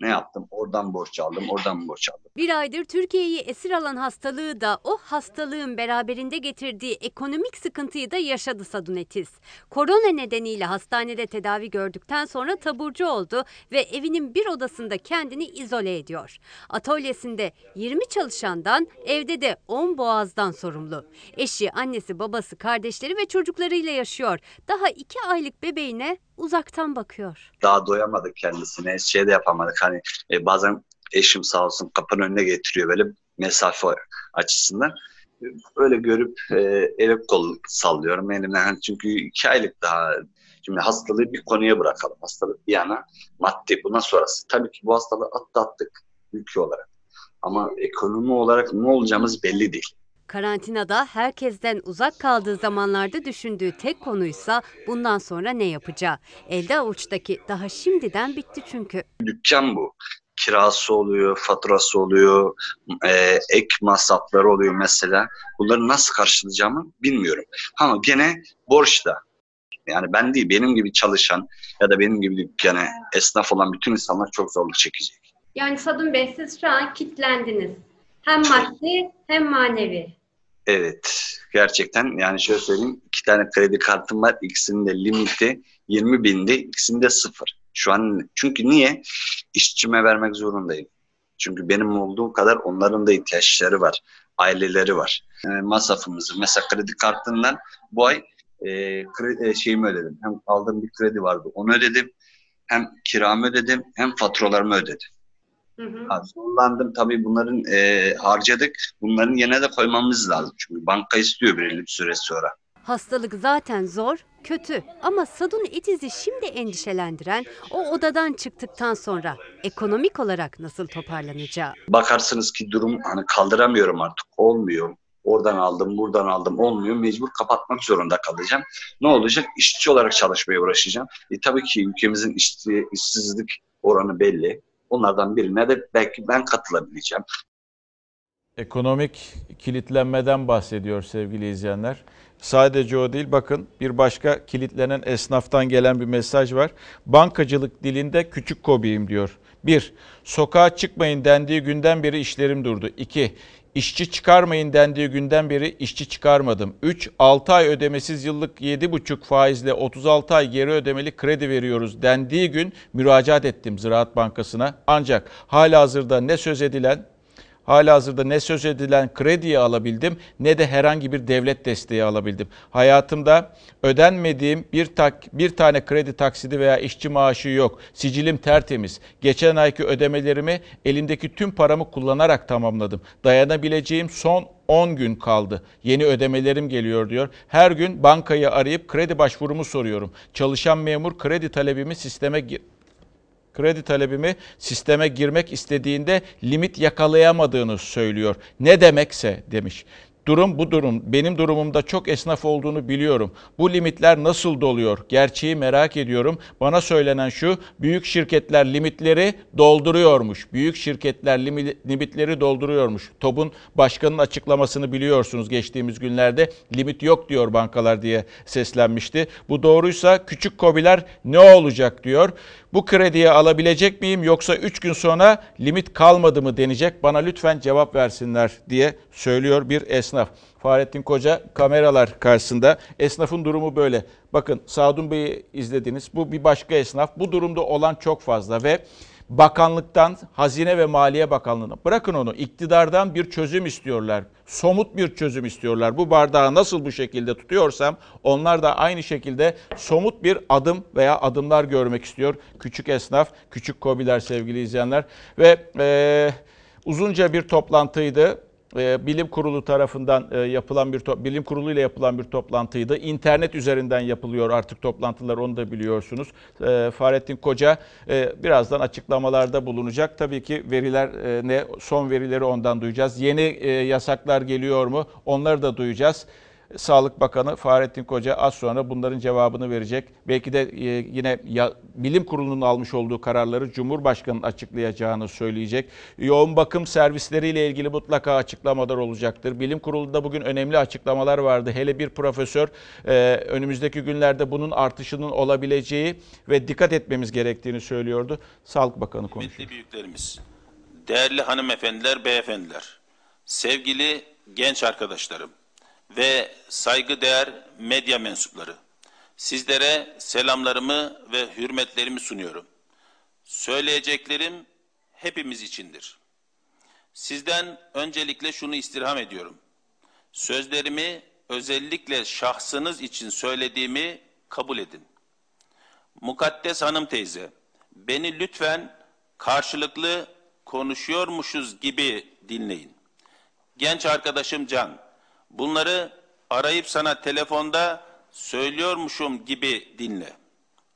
Ne yaptım? Oradan borç aldım, oradan borç aldım. Bir aydır Türkiye'yi esir alan hastalığı da o hastalığın beraberinde getirdiği ekonomik sıkıntıyı da yaşadı Sadunetiz. Korona nedeniyle hastanede tedavi gördükten sonra taburcu oldu ve evinin bir odasında kendini izole ediyor. Atölyesinde 20 çalışandan evde de 10 boğazdan sorumlu. Eşi, annesi, babası, kardeşleri ve çocuklarıyla yaşıyor. Daha 2 aylık bebeğine uzaktan bakıyor. Daha doyamadık kendisine. Şey de yapamadık. Hani e, bazen eşim sağ olsun kapının önüne getiriyor böyle mesafe açısından. Öyle görüp e, el kol sallıyorum elimden. Hani çünkü iki aylık daha Şimdi hastalığı bir konuya bırakalım. Hastalık bir yana maddi. Bundan sonrası. Tabii ki bu hastalığı atlattık ülke olarak. Ama ekonomi olarak ne olacağımız belli değil. Karantinada herkesten uzak kaldığı zamanlarda düşündüğü tek konuysa bundan sonra ne yapacağı. Elde avuçtaki daha şimdiden bitti çünkü. Dükkan bu. Kirası oluyor, faturası oluyor, e, ek masrafları oluyor mesela. Bunları nasıl karşılayacağımı bilmiyorum. Ama gene borçta. Yani ben değil, benim gibi çalışan ya da benim gibi dükkanı esnaf olan bütün insanlar çok zorluk çekecek. Yani Sadun Bey siz şu an kitlendiniz. Hem maddi hem manevi. Evet. Gerçekten yani şöyle söyleyeyim. iki tane kredi kartım var. İkisinin de limiti 20 bindi. İkisinde sıfır. Şu an çünkü niye? İşçime vermek zorundayım. Çünkü benim olduğu kadar onların da ihtiyaçları var. Aileleri var. Yani masrafımızı mesela kredi kartından bu ay e, kredi, e, şeyimi ödedim. Hem aldığım bir kredi vardı onu ödedim. Hem kiramı ödedim hem faturalarımı ödedim. Hı hı. Ha, zorlandım tabii bunların e, harcadık. Bunların yerine de koymamız lazım. Çünkü banka istiyor belirli bir süre sonra. Hastalık zaten zor, kötü ama Sadun Etiz'i şimdi endişelendiren o odadan çıktıktan sonra ekonomik olarak nasıl toparlanacağı. Bakarsınız ki durum hani kaldıramıyorum artık olmuyor. Oradan aldım, buradan aldım olmuyor. Mecbur kapatmak zorunda kalacağım. Ne olacak? İşçi olarak çalışmaya uğraşacağım. E, tabii ki ülkemizin işçi, işsizlik oranı belli. Onlardan birine de belki ben katılabileceğim. Ekonomik kilitlenmeden bahsediyor sevgili izleyenler. Sadece o değil bakın bir başka kilitlenen esnaftan gelen bir mesaj var. Bankacılık dilinde küçük kobiyim diyor. 1. Sokağa çıkmayın dendiği günden beri işlerim durdu. 2. İşçi çıkarmayın dendiği günden beri işçi çıkarmadım. 3. 6 ay ödemesiz yıllık 7,5 faizle 36 ay geri ödemeli kredi veriyoruz dendiği gün müracaat ettim Ziraat Bankası'na. Ancak hala hazırda ne söz edilen Hala hazırda ne söz edilen krediyi alabildim ne de herhangi bir devlet desteği alabildim. Hayatımda ödenmediğim bir tak, bir tane kredi taksidi veya işçi maaşı yok. Sicilim tertemiz. Geçen ayki ödemelerimi elimdeki tüm paramı kullanarak tamamladım. Dayanabileceğim son 10 gün kaldı. Yeni ödemelerim geliyor diyor. Her gün bankayı arayıp kredi başvurumu soruyorum. Çalışan memur kredi talebimi sisteme kredi talebimi sisteme girmek istediğinde limit yakalayamadığını söylüyor. Ne demekse demiş. Durum bu durum. Benim durumumda çok esnaf olduğunu biliyorum. Bu limitler nasıl doluyor? Gerçeği merak ediyorum. Bana söylenen şu, büyük şirketler limitleri dolduruyormuş. Büyük şirketler limitleri dolduruyormuş. TOB'un başkanının açıklamasını biliyorsunuz geçtiğimiz günlerde. Limit yok diyor bankalar diye seslenmişti. Bu doğruysa küçük kobiler ne olacak diyor. Bu krediyi alabilecek miyim yoksa 3 gün sonra limit kalmadı mı denecek. Bana lütfen cevap versinler diye söylüyor bir esnaf. Fahrettin Koca kameralar karşısında. Esnafın durumu böyle. Bakın Sadun Bey'i izlediniz. Bu bir başka esnaf. Bu durumda olan çok fazla ve bakanlıktan, Hazine ve Maliye Bakanlığı'na bırakın onu iktidardan bir çözüm istiyorlar. Somut bir çözüm istiyorlar. Bu bardağı nasıl bu şekilde tutuyorsam onlar da aynı şekilde somut bir adım veya adımlar görmek istiyor. Küçük esnaf, küçük kobiler sevgili izleyenler ve e, uzunca bir toplantıydı e, bilim kurulu tarafından e, yapılan bir bilim kurulu ile yapılan bir toplantıydı. İnternet üzerinden yapılıyor artık toplantılar onu da biliyorsunuz. E, Fahrettin Koca birazdan açıklamalarda bulunacak. Tabii ki veriler ne son verileri ondan duyacağız. Yeni yasaklar geliyor mu? Onları da duyacağız. Sağlık Bakanı Fahrettin Koca az sonra bunların cevabını verecek. Belki de e, yine bilim kurulunun almış olduğu kararları Cumhurbaşkanı'nın açıklayacağını söyleyecek. Yoğun bakım servisleriyle ilgili mutlaka açıklamalar olacaktır. Bilim kurulunda bugün önemli açıklamalar vardı. Hele bir profesör e, önümüzdeki günlerde bunun artışının olabileceği ve dikkat etmemiz gerektiğini söylüyordu. Sağlık Bakanı konuşuyor. Kıymetli büyüklerimiz, değerli hanımefendiler, beyefendiler, sevgili genç arkadaşlarım, ve saygıdeğer medya mensupları. Sizlere selamlarımı ve hürmetlerimi sunuyorum. Söyleyeceklerim hepimiz içindir. Sizden öncelikle şunu istirham ediyorum. Sözlerimi özellikle şahsınız için söylediğimi kabul edin. Mukaddes hanım teyze, beni lütfen karşılıklı konuşuyormuşuz gibi dinleyin. Genç arkadaşım Can, Bunları arayıp sana telefonda söylüyormuşum gibi dinle.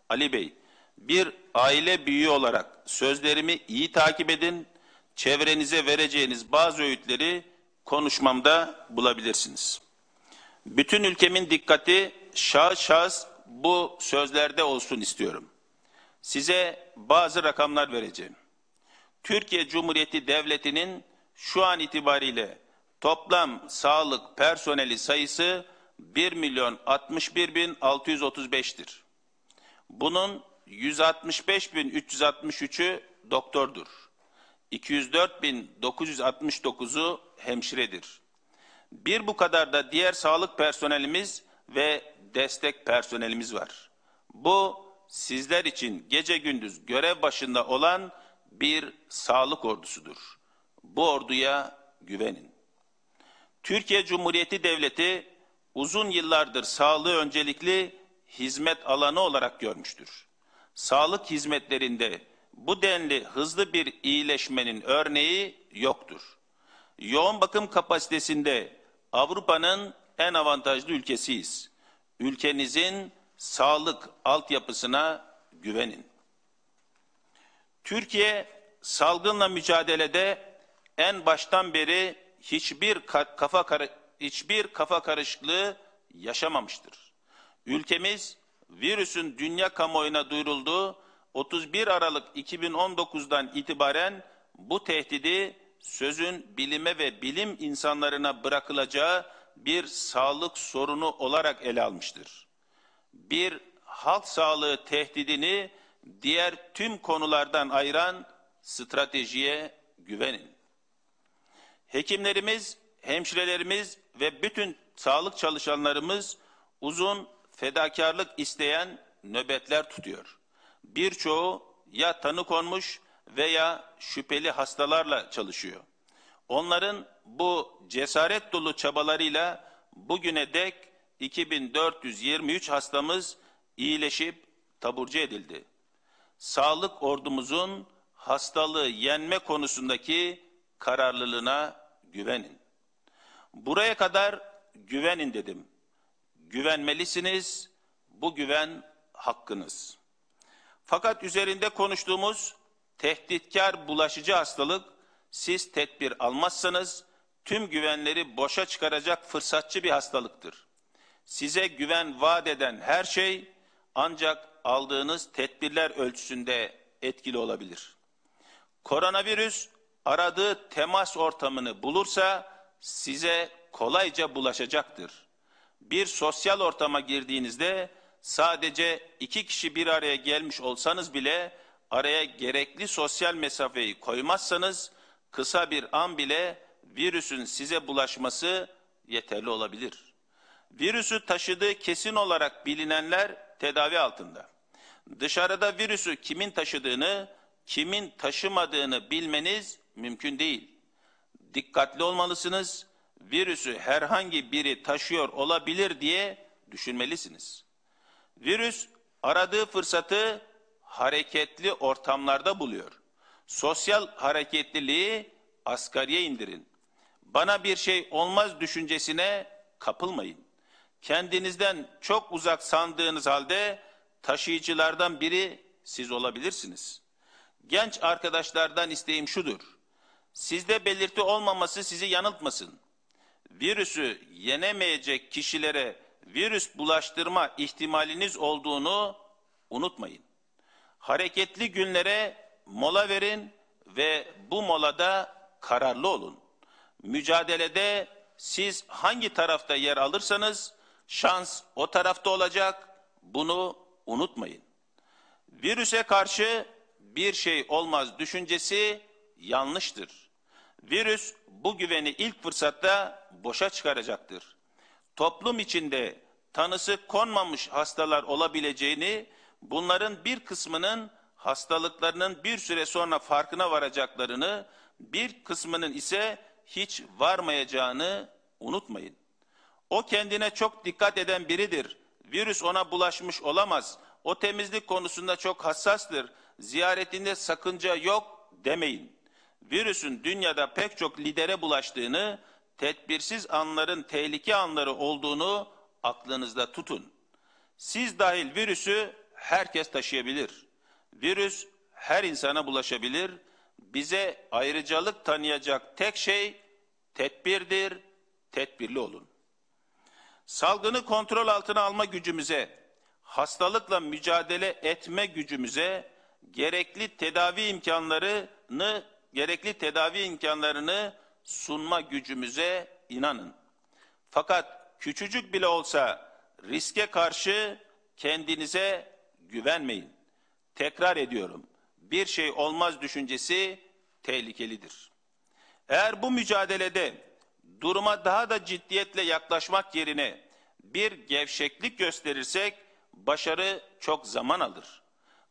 Ali Bey, bir aile büyüğü olarak sözlerimi iyi takip edin. Çevrenize vereceğiniz bazı öğütleri konuşmamda bulabilirsiniz. Bütün ülkemin dikkati şahıs şahıs bu sözlerde olsun istiyorum. Size bazı rakamlar vereceğim. Türkiye Cumhuriyeti Devleti'nin şu an itibariyle Toplam sağlık personeli sayısı 1 milyon 61 bin 635'tir. Bunun 165 bin 363'ü doktordur. 204 bin 969'u hemşiredir. Bir bu kadar da diğer sağlık personelimiz ve destek personelimiz var. Bu sizler için gece gündüz görev başında olan bir sağlık ordusudur. Bu orduya güvenin. Türkiye Cumhuriyeti Devleti uzun yıllardır sağlığı öncelikli hizmet alanı olarak görmüştür. Sağlık hizmetlerinde bu denli hızlı bir iyileşmenin örneği yoktur. Yoğun bakım kapasitesinde Avrupa'nın en avantajlı ülkesiyiz. Ülkenizin sağlık altyapısına güvenin. Türkiye salgınla mücadelede en baştan beri hiçbir kafa hiçbir kafa karışıklığı yaşamamıştır. Ülkemiz virüsün dünya kamuoyuna duyurulduğu 31 Aralık 2019'dan itibaren bu tehdidi sözün bilime ve bilim insanlarına bırakılacağı bir sağlık sorunu olarak ele almıştır. Bir halk sağlığı tehdidini diğer tüm konulardan ayıran stratejiye güvenin. Hekimlerimiz, hemşirelerimiz ve bütün sağlık çalışanlarımız uzun fedakarlık isteyen nöbetler tutuyor. Birçoğu ya tanı konmuş veya şüpheli hastalarla çalışıyor. Onların bu cesaret dolu çabalarıyla bugüne dek 2423 hastamız iyileşip taburcu edildi. Sağlık ordumuzun hastalığı yenme konusundaki kararlılığına güvenin. Buraya kadar güvenin dedim. Güvenmelisiniz. Bu güven hakkınız. Fakat üzerinde konuştuğumuz tehditkar bulaşıcı hastalık siz tedbir almazsanız tüm güvenleri boşa çıkaracak fırsatçı bir hastalıktır. Size güven vaat eden her şey ancak aldığınız tedbirler ölçüsünde etkili olabilir. Koronavirüs aradığı temas ortamını bulursa size kolayca bulaşacaktır. Bir sosyal ortama girdiğinizde sadece iki kişi bir araya gelmiş olsanız bile araya gerekli sosyal mesafeyi koymazsanız kısa bir an bile virüsün size bulaşması yeterli olabilir. Virüsü taşıdığı kesin olarak bilinenler tedavi altında. Dışarıda virüsü kimin taşıdığını, kimin taşımadığını bilmeniz mümkün değil. Dikkatli olmalısınız. Virüsü herhangi biri taşıyor olabilir diye düşünmelisiniz. Virüs aradığı fırsatı hareketli ortamlarda buluyor. Sosyal hareketliliği asgariye indirin. Bana bir şey olmaz düşüncesine kapılmayın. Kendinizden çok uzak sandığınız halde taşıyıcılardan biri siz olabilirsiniz. Genç arkadaşlardan isteğim şudur. Sizde belirti olmaması sizi yanıltmasın. Virüsü yenemeyecek kişilere virüs bulaştırma ihtimaliniz olduğunu unutmayın. Hareketli günlere mola verin ve bu molada kararlı olun. Mücadelede siz hangi tarafta yer alırsanız şans o tarafta olacak. Bunu unutmayın. Virüse karşı bir şey olmaz düşüncesi yanlıştır. Virüs bu güveni ilk fırsatta boşa çıkaracaktır. Toplum içinde tanısı konmamış hastalar olabileceğini, bunların bir kısmının hastalıklarının bir süre sonra farkına varacaklarını, bir kısmının ise hiç varmayacağını unutmayın. O kendine çok dikkat eden biridir. Virüs ona bulaşmış olamaz. O temizlik konusunda çok hassastır. Ziyaretinde sakınca yok demeyin. Virüsün dünyada pek çok lidere bulaştığını, tedbirsiz anların tehlike anları olduğunu aklınızda tutun. Siz dahil virüsü herkes taşıyabilir. Virüs her insana bulaşabilir. Bize ayrıcalık tanıyacak tek şey tedbirdir, tedbirli olun. Salgını kontrol altına alma gücümüze, hastalıkla mücadele etme gücümüze, gerekli tedavi imkanlarını, gerekli tedavi imkanlarını sunma gücümüze inanın. Fakat küçücük bile olsa riske karşı kendinize güvenmeyin. Tekrar ediyorum. Bir şey olmaz düşüncesi tehlikelidir. Eğer bu mücadelede duruma daha da ciddiyetle yaklaşmak yerine bir gevşeklik gösterirsek başarı çok zaman alır.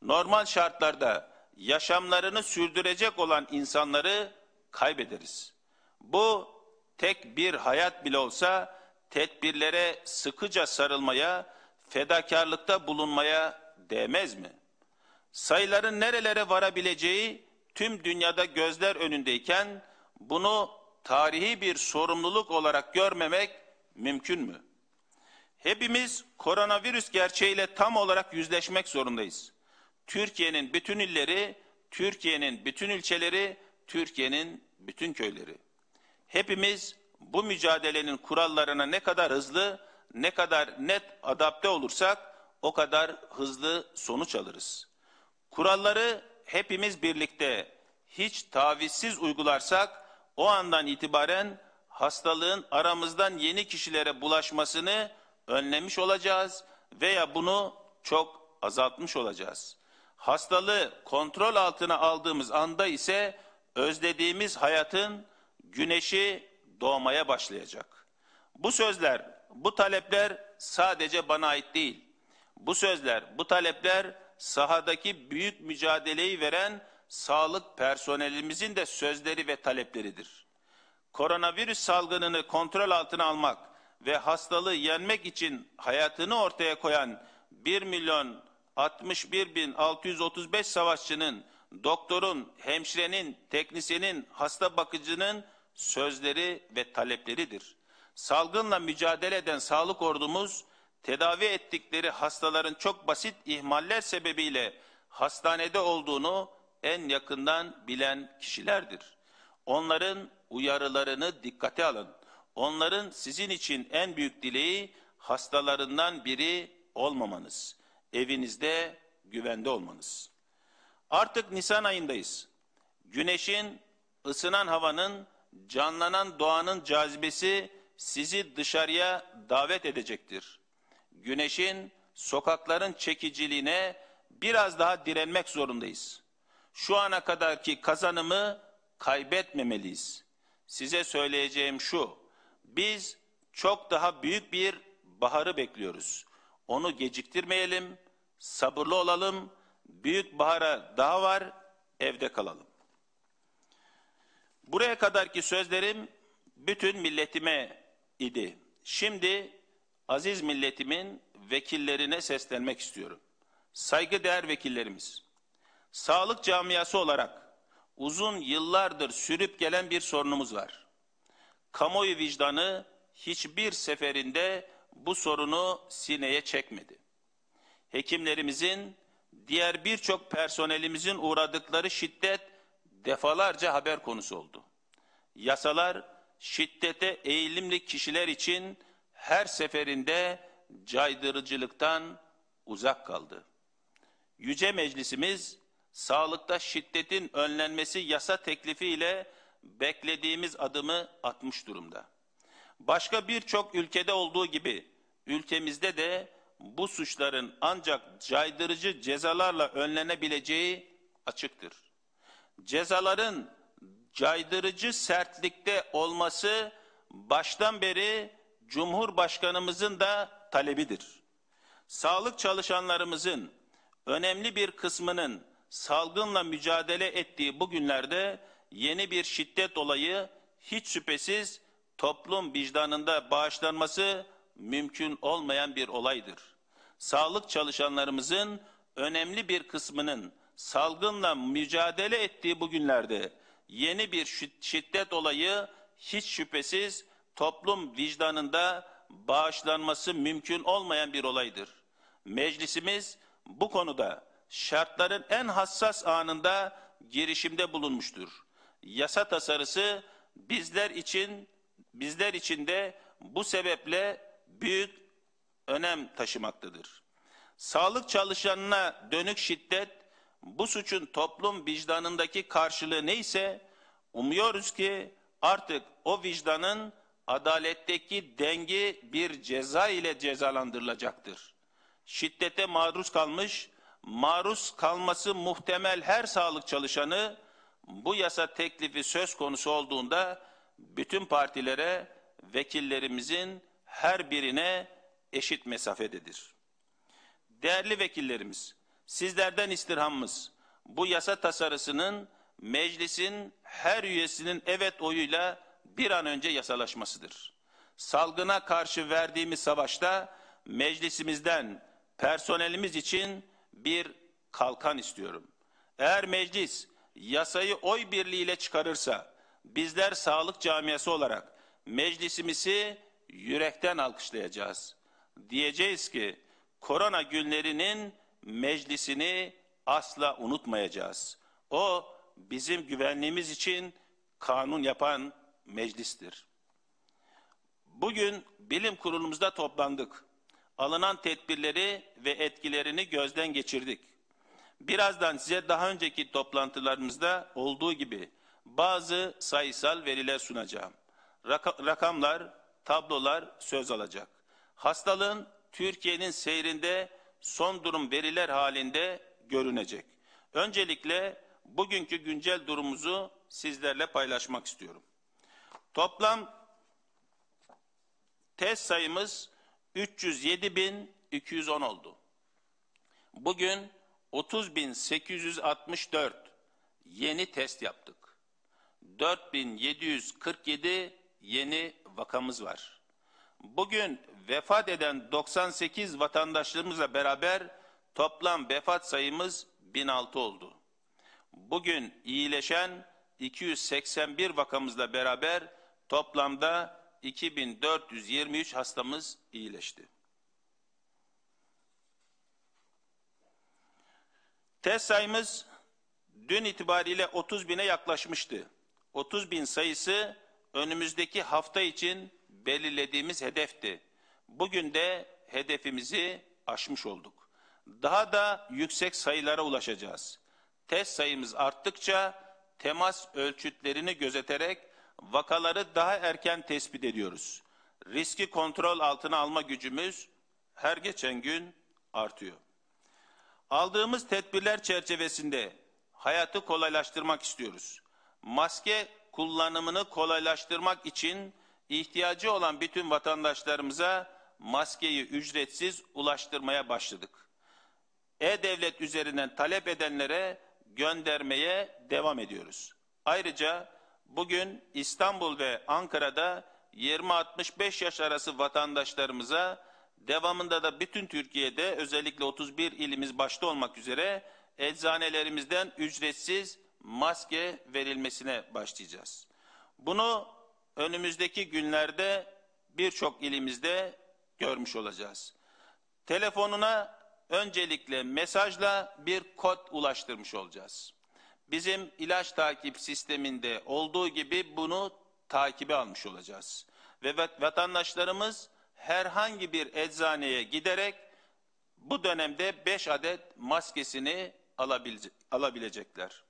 Normal şartlarda yaşamlarını sürdürecek olan insanları kaybederiz. Bu tek bir hayat bile olsa tedbirlere sıkıca sarılmaya, fedakarlıkta bulunmaya değmez mi? Sayıların nerelere varabileceği tüm dünyada gözler önündeyken bunu tarihi bir sorumluluk olarak görmemek mümkün mü? Hepimiz koronavirüs gerçeğiyle tam olarak yüzleşmek zorundayız. Türkiye'nin bütün illeri, Türkiye'nin bütün ilçeleri, Türkiye'nin bütün köyleri. Hepimiz bu mücadelenin kurallarına ne kadar hızlı, ne kadar net adapte olursak o kadar hızlı sonuç alırız. Kuralları hepimiz birlikte hiç tavizsiz uygularsak o andan itibaren hastalığın aramızdan yeni kişilere bulaşmasını önlemiş olacağız veya bunu çok azaltmış olacağız. Hastalığı kontrol altına aldığımız anda ise özlediğimiz hayatın güneşi doğmaya başlayacak. Bu sözler, bu talepler sadece bana ait değil. Bu sözler, bu talepler sahadaki büyük mücadeleyi veren sağlık personelimizin de sözleri ve talepleridir. Koronavirüs salgınını kontrol altına almak ve hastalığı yenmek için hayatını ortaya koyan 1 milyon 61 bin 635 savaşçının, doktorun, hemşirenin, teknisyenin, hasta bakıcının sözleri ve talepleridir. Salgınla mücadele eden sağlık ordumuz tedavi ettikleri hastaların çok basit ihmaller sebebiyle hastanede olduğunu en yakından bilen kişilerdir. Onların uyarılarını dikkate alın. Onların sizin için en büyük dileği hastalarından biri olmamanız. Evinizde güvende olmanız. Artık Nisan ayındayız. Güneşin, ısınan havanın, canlanan doğanın cazibesi sizi dışarıya davet edecektir. Güneşin, sokakların çekiciliğine biraz daha direnmek zorundayız. Şu ana kadarki kazanımı kaybetmemeliyiz. Size söyleyeceğim şu, biz çok daha büyük bir baharı bekliyoruz. Onu geciktirmeyelim, sabırlı olalım, büyük bahara daha var, evde kalalım. Buraya kadarki sözlerim bütün milletime idi. Şimdi aziz milletimin vekillerine seslenmek istiyorum. Saygıdeğer vekillerimiz, sağlık camiası olarak uzun yıllardır sürüp gelen bir sorunumuz var. Kamuoyu vicdanı hiçbir seferinde bu sorunu sineye çekmedi. Hekimlerimizin, diğer birçok personelimizin uğradıkları şiddet defalarca haber konusu oldu. Yasalar şiddete eğilimli kişiler için her seferinde caydırıcılıktan uzak kaldı. Yüce Meclisimiz sağlıkta şiddetin önlenmesi yasa teklifiyle beklediğimiz adımı atmış durumda. Başka birçok ülkede olduğu gibi ülkemizde de bu suçların ancak caydırıcı cezalarla önlenebileceği açıktır. Cezaların caydırıcı sertlikte olması baştan beri Cumhurbaşkanımızın da talebidir. Sağlık çalışanlarımızın önemli bir kısmının salgınla mücadele ettiği bu günlerde yeni bir şiddet olayı hiç şüphesiz toplum vicdanında bağışlanması mümkün olmayan bir olaydır. Sağlık çalışanlarımızın önemli bir kısmının salgınla mücadele ettiği bu günlerde yeni bir şiddet olayı hiç şüphesiz toplum vicdanında bağışlanması mümkün olmayan bir olaydır. Meclisimiz bu konuda şartların en hassas anında girişimde bulunmuştur. Yasa tasarısı bizler için bizler için de bu sebeple büyük önem taşımaktadır. Sağlık çalışanına dönük şiddet bu suçun toplum vicdanındaki karşılığı neyse umuyoruz ki artık o vicdanın adaletteki dengi bir ceza ile cezalandırılacaktır. Şiddete maruz kalmış, maruz kalması muhtemel her sağlık çalışanı bu yasa teklifi söz konusu olduğunda bütün partilere vekillerimizin her birine eşit mesafededir. Değerli vekillerimiz, sizlerden istirhamımız bu yasa tasarısının meclisin her üyesinin evet oyuyla bir an önce yasalaşmasıdır. Salgına karşı verdiğimiz savaşta meclisimizden personelimiz için bir kalkan istiyorum. Eğer meclis yasayı oy birliğiyle çıkarırsa bizler sağlık camiası olarak meclisimizi yürekten alkışlayacağız. Diyeceğiz ki korona günlerinin meclisini asla unutmayacağız. O bizim güvenliğimiz için kanun yapan meclistir. Bugün bilim kurulumuzda toplandık. Alınan tedbirleri ve etkilerini gözden geçirdik. Birazdan size daha önceki toplantılarımızda olduğu gibi bazı sayısal veriler sunacağım. Raka- rakamlar, tablolar söz alacak. Hastalığın Türkiye'nin seyrinde son durum veriler halinde görünecek. Öncelikle bugünkü güncel durumumuzu sizlerle paylaşmak istiyorum. Toplam test sayımız 307.210 oldu. Bugün 30.864 yeni test yaptık. 4747 yeni vakamız var. Bugün vefat eden 98 vatandaşlarımızla beraber toplam vefat sayımız 1006 oldu. Bugün iyileşen 281 vakamızla beraber toplamda 2423 hastamız iyileşti. Test sayımız dün itibariyle 30 bine yaklaşmıştı. 30 bin sayısı önümüzdeki hafta için belirlediğimiz hedefti. Bugün de hedefimizi aşmış olduk. Daha da yüksek sayılara ulaşacağız. Test sayımız arttıkça temas ölçütlerini gözeterek vakaları daha erken tespit ediyoruz. Riski kontrol altına alma gücümüz her geçen gün artıyor. Aldığımız tedbirler çerçevesinde hayatı kolaylaştırmak istiyoruz. Maske kullanımını kolaylaştırmak için ihtiyacı olan bütün vatandaşlarımıza maskeyi ücretsiz ulaştırmaya başladık. E-Devlet üzerinden talep edenlere göndermeye devam ediyoruz. Ayrıca bugün İstanbul ve Ankara'da 20-65 yaş arası vatandaşlarımıza devamında da bütün Türkiye'de özellikle 31 ilimiz başta olmak üzere eczanelerimizden ücretsiz maske verilmesine başlayacağız. Bunu önümüzdeki günlerde birçok ilimizde görmüş olacağız. Telefonuna öncelikle mesajla bir kod ulaştırmış olacağız. Bizim ilaç takip sisteminde olduğu gibi bunu takibe almış olacağız. Ve vatandaşlarımız herhangi bir eczaneye giderek bu dönemde 5 adet maskesini alabilecekler.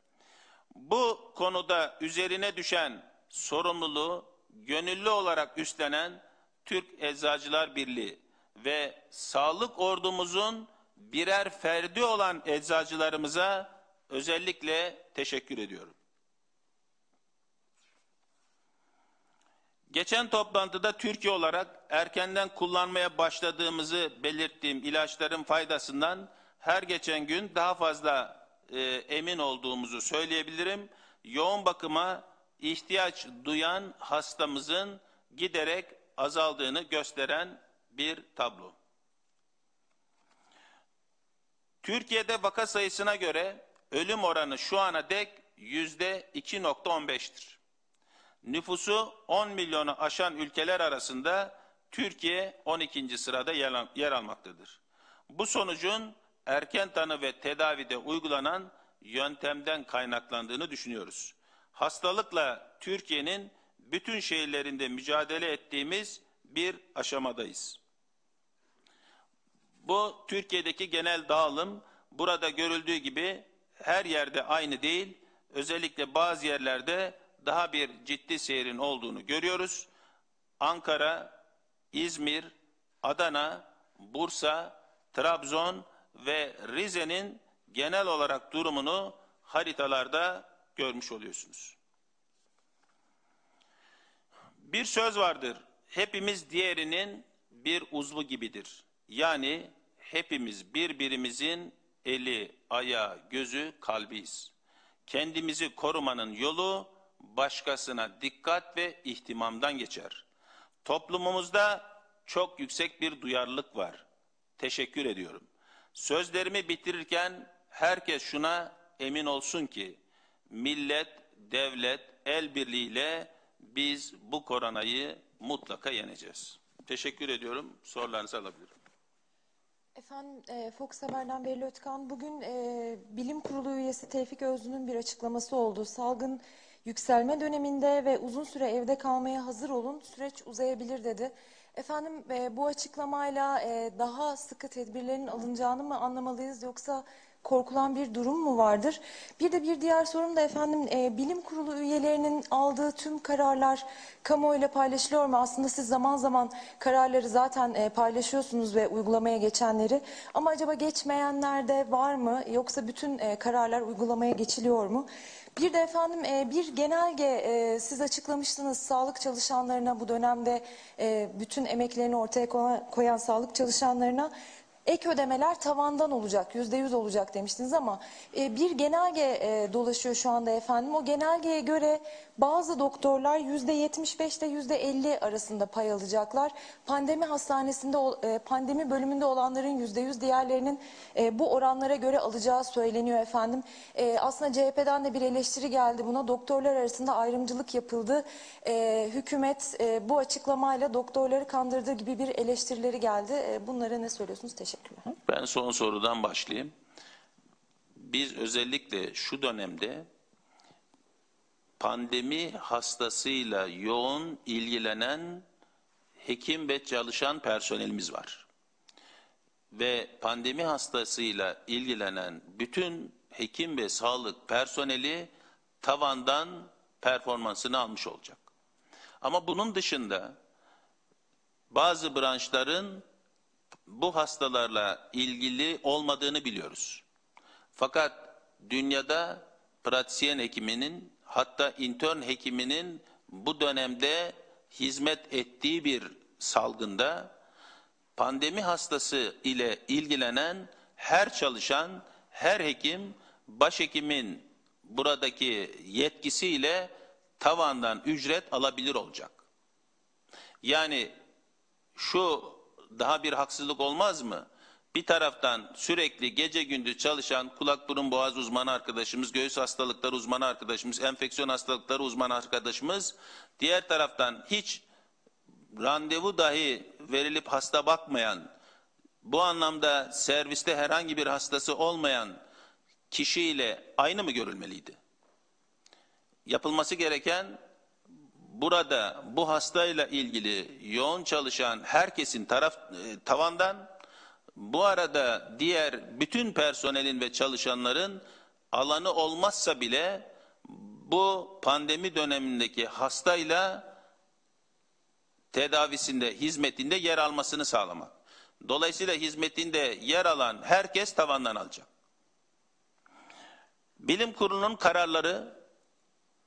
Bu konuda üzerine düşen sorumluluğu gönüllü olarak üstlenen Türk Eczacılar Birliği ve sağlık ordumuzun birer ferdi olan eczacılarımıza özellikle teşekkür ediyorum. Geçen toplantıda Türkiye olarak erkenden kullanmaya başladığımızı belirttiğim ilaçların faydasından her geçen gün daha fazla e, emin olduğumuzu söyleyebilirim. Yoğun bakıma ihtiyaç duyan hastamızın giderek azaldığını gösteren bir tablo. Türkiye'de vaka sayısına göre ölüm oranı şu ana dek yüzde 2.15'tir. Nüfusu 10 milyonu aşan ülkeler arasında Türkiye 12. sırada yer almaktadır. Bu sonucun erken tanı ve tedavide uygulanan yöntemden kaynaklandığını düşünüyoruz. Hastalıkla Türkiye'nin bütün şehirlerinde mücadele ettiğimiz bir aşamadayız. Bu Türkiye'deki genel dağılım burada görüldüğü gibi her yerde aynı değil. Özellikle bazı yerlerde daha bir ciddi seyrin olduğunu görüyoruz. Ankara, İzmir, Adana, Bursa, Trabzon ve Rize'nin genel olarak durumunu haritalarda görmüş oluyorsunuz. Bir söz vardır. Hepimiz diğerinin bir uzvu gibidir. Yani hepimiz birbirimizin eli, ayağı, gözü, kalbiyiz. Kendimizi korumanın yolu başkasına dikkat ve ihtimamdan geçer. Toplumumuzda çok yüksek bir duyarlılık var. Teşekkür ediyorum. Sözlerimi bitirirken herkes şuna emin olsun ki millet, devlet el birliğiyle biz bu koronayı mutlaka yeneceğiz. Teşekkür ediyorum. Sorularınızı alabilirim. Efendim e, Fox Haber'den Beril Ötkan. Bugün e, Bilim Kurulu üyesi Tevfik Özlü'nün bir açıklaması oldu. Salgın yükselme döneminde ve uzun süre evde kalmaya hazır olun süreç uzayabilir dedi. Efendim e, bu açıklamayla e, daha sıkı tedbirlerin alınacağını mı anlamalıyız yoksa korkulan bir durum mu vardır? Bir de bir diğer sorum da efendim e, bilim kurulu üyelerinin aldığı tüm kararlar kamuoyuyla paylaşılıyor mu? Aslında siz zaman zaman kararları zaten e, paylaşıyorsunuz ve uygulamaya geçenleri. Ama acaba geçmeyenler de var mı? Yoksa bütün e, kararlar uygulamaya geçiliyor mu? Bir de efendim e, bir genelge e, siz açıklamıştınız sağlık çalışanlarına bu dönemde e, bütün emeklerini ortaya koyan, koyan sağlık çalışanlarına ek ödemeler tavandan olacak, yüzde yüz olacak demiştiniz ama e, bir genelge e, dolaşıyor şu anda efendim. O genelgeye göre bazı doktorlar yüzde yetmiş beşte yüzde elli arasında pay alacaklar. Pandemi hastanesinde, e, pandemi bölümünde olanların yüzde yüz, diğerlerinin e, bu oranlara göre alacağı söyleniyor efendim. E, aslında CHP'den de bir eleştiri geldi buna. Doktorlar arasında ayrımcılık yapıldı. Hükümet bu açıklamayla doktorları kandırdığı gibi bir eleştirileri geldi. Bunlara ne söylüyorsunuz? Teşekkürler. Ben son sorudan başlayayım. Biz özellikle şu dönemde pandemi hastasıyla yoğun ilgilenen hekim ve çalışan personelimiz var. Ve pandemi hastasıyla ilgilenen bütün hekim ve sağlık personeli tavandan performansını almış olacak. Ama bunun dışında bazı branşların bu hastalarla ilgili olmadığını biliyoruz. Fakat dünyada pratisyen hekiminin hatta intern hekiminin bu dönemde hizmet ettiği bir salgında pandemi hastası ile ilgilenen her çalışan, her hekim başhekimin buradaki yetkisiyle tavandan ücret alabilir olacak. Yani şu daha bir haksızlık olmaz mı? Bir taraftan sürekli gece gündüz çalışan kulak burun boğaz uzmanı arkadaşımız, göğüs hastalıkları uzmanı arkadaşımız, enfeksiyon hastalıkları uzmanı arkadaşımız, diğer taraftan hiç randevu dahi verilip hasta bakmayan, bu anlamda serviste herhangi bir hastası olmayan kişiyle aynı mı görülmeliydi? Yapılması gereken burada bu hastayla ilgili yoğun çalışan herkesin taraf e, tavandan bu arada diğer bütün personelin ve çalışanların alanı olmazsa bile bu pandemi dönemindeki hastayla tedavisinde, hizmetinde yer almasını sağlamak. Dolayısıyla hizmetinde yer alan herkes tavandan alacak. Bilim kurulunun kararları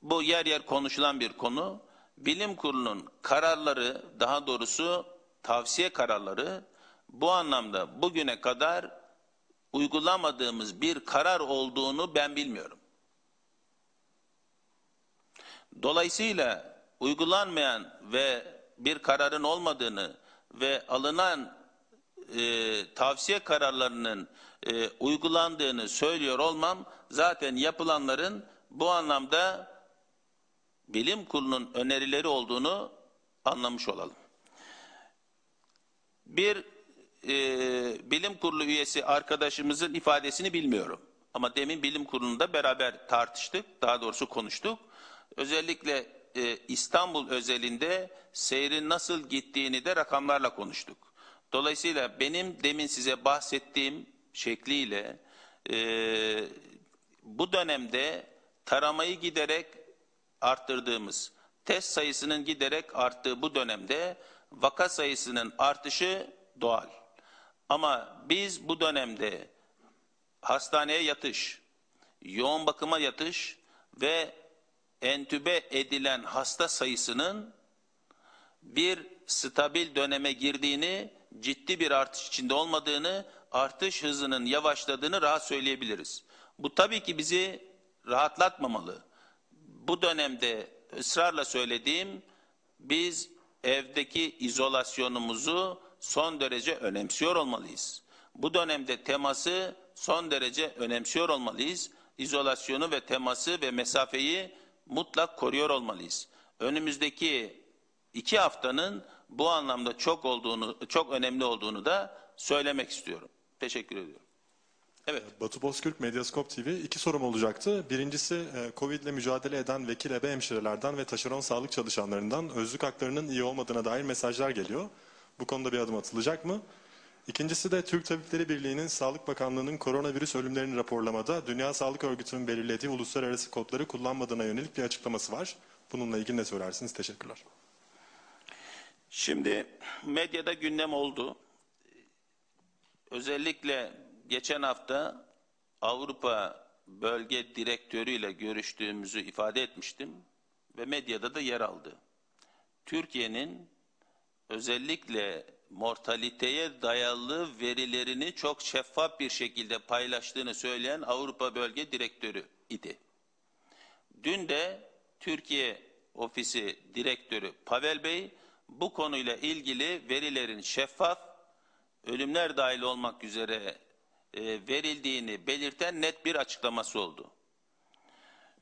bu yer yer konuşulan bir konu bilim kurulunun kararları, daha doğrusu tavsiye kararları bu anlamda bugüne kadar uygulamadığımız bir karar olduğunu ben bilmiyorum. Dolayısıyla uygulanmayan ve bir kararın olmadığını ve alınan e, tavsiye kararlarının e, uygulandığını söylüyor olmam zaten yapılanların bu anlamda bilim kurulunun önerileri olduğunu anlamış olalım. Bir e, bilim kurulu üyesi arkadaşımızın ifadesini bilmiyorum. Ama demin bilim kurulunda beraber tartıştık, daha doğrusu konuştuk. Özellikle e, İstanbul özelinde seyrin nasıl gittiğini de rakamlarla konuştuk. Dolayısıyla benim demin size bahsettiğim şekliyle e, bu dönemde taramayı giderek arttırdığımız test sayısının giderek arttığı bu dönemde vaka sayısının artışı doğal. Ama biz bu dönemde hastaneye yatış, yoğun bakıma yatış ve entübe edilen hasta sayısının bir stabil döneme girdiğini, ciddi bir artış içinde olmadığını, artış hızının yavaşladığını rahat söyleyebiliriz. Bu tabii ki bizi rahatlatmamalı bu dönemde ısrarla söylediğim biz evdeki izolasyonumuzu son derece önemsiyor olmalıyız. Bu dönemde teması son derece önemsiyor olmalıyız. İzolasyonu ve teması ve mesafeyi mutlak koruyor olmalıyız. Önümüzdeki iki haftanın bu anlamda çok olduğunu, çok önemli olduğunu da söylemek istiyorum. Teşekkür ediyorum. Evet. Batu Bozkürk, Medyaskop TV. İki sorum olacaktı. Birincisi e, Covid ile mücadele eden vekil ebe hemşirelerden ve taşeron sağlık çalışanlarından özlük haklarının iyi olmadığına dair mesajlar geliyor. Bu konuda bir adım atılacak mı? İkincisi de Türk Tabipleri Birliği'nin Sağlık Bakanlığı'nın koronavirüs ölümlerini raporlamada Dünya Sağlık Örgütü'nün belirlediği uluslararası kodları kullanmadığına yönelik bir açıklaması var. Bununla ilgili ne söylersiniz? Teşekkürler. Şimdi medyada gündem oldu. Özellikle geçen hafta Avrupa Bölge Direktörü ile görüştüğümüzü ifade etmiştim ve medyada da yer aldı. Türkiye'nin özellikle mortaliteye dayalı verilerini çok şeffaf bir şekilde paylaştığını söyleyen Avrupa Bölge Direktörü idi. Dün de Türkiye Ofisi Direktörü Pavel Bey bu konuyla ilgili verilerin şeffaf, ölümler dahil olmak üzere e, verildiğini belirten net bir açıklaması oldu.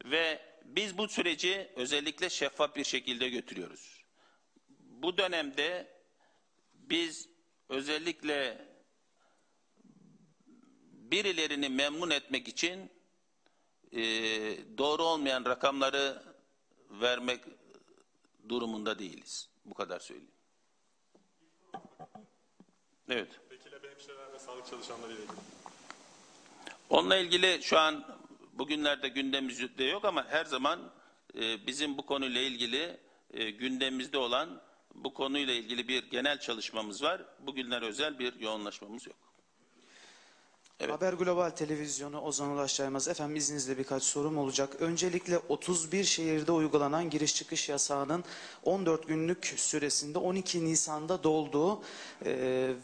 Ve biz bu süreci özellikle şeffaf bir şekilde götürüyoruz. Bu dönemde biz özellikle birilerini memnun etmek için e, doğru olmayan rakamları vermek durumunda değiliz. Bu kadar söyleyeyim. Evet. Vekil ebe hemşireler ve sağlık çalışanları ile ilgili. Onunla ilgili şu an bugünlerde gündemimizde yok ama her zaman e, bizim bu konuyla ilgili e, gündemimizde olan bu konuyla ilgili bir genel çalışmamız var. Bugünler özel bir yoğunlaşmamız yok. Evet. Haber Global Televizyonu Ozan Ulaş. Efendim izninizle birkaç sorum olacak. Öncelikle 31 şehirde uygulanan giriş çıkış yasağının 14 günlük süresinde 12 Nisan'da dolduğu e,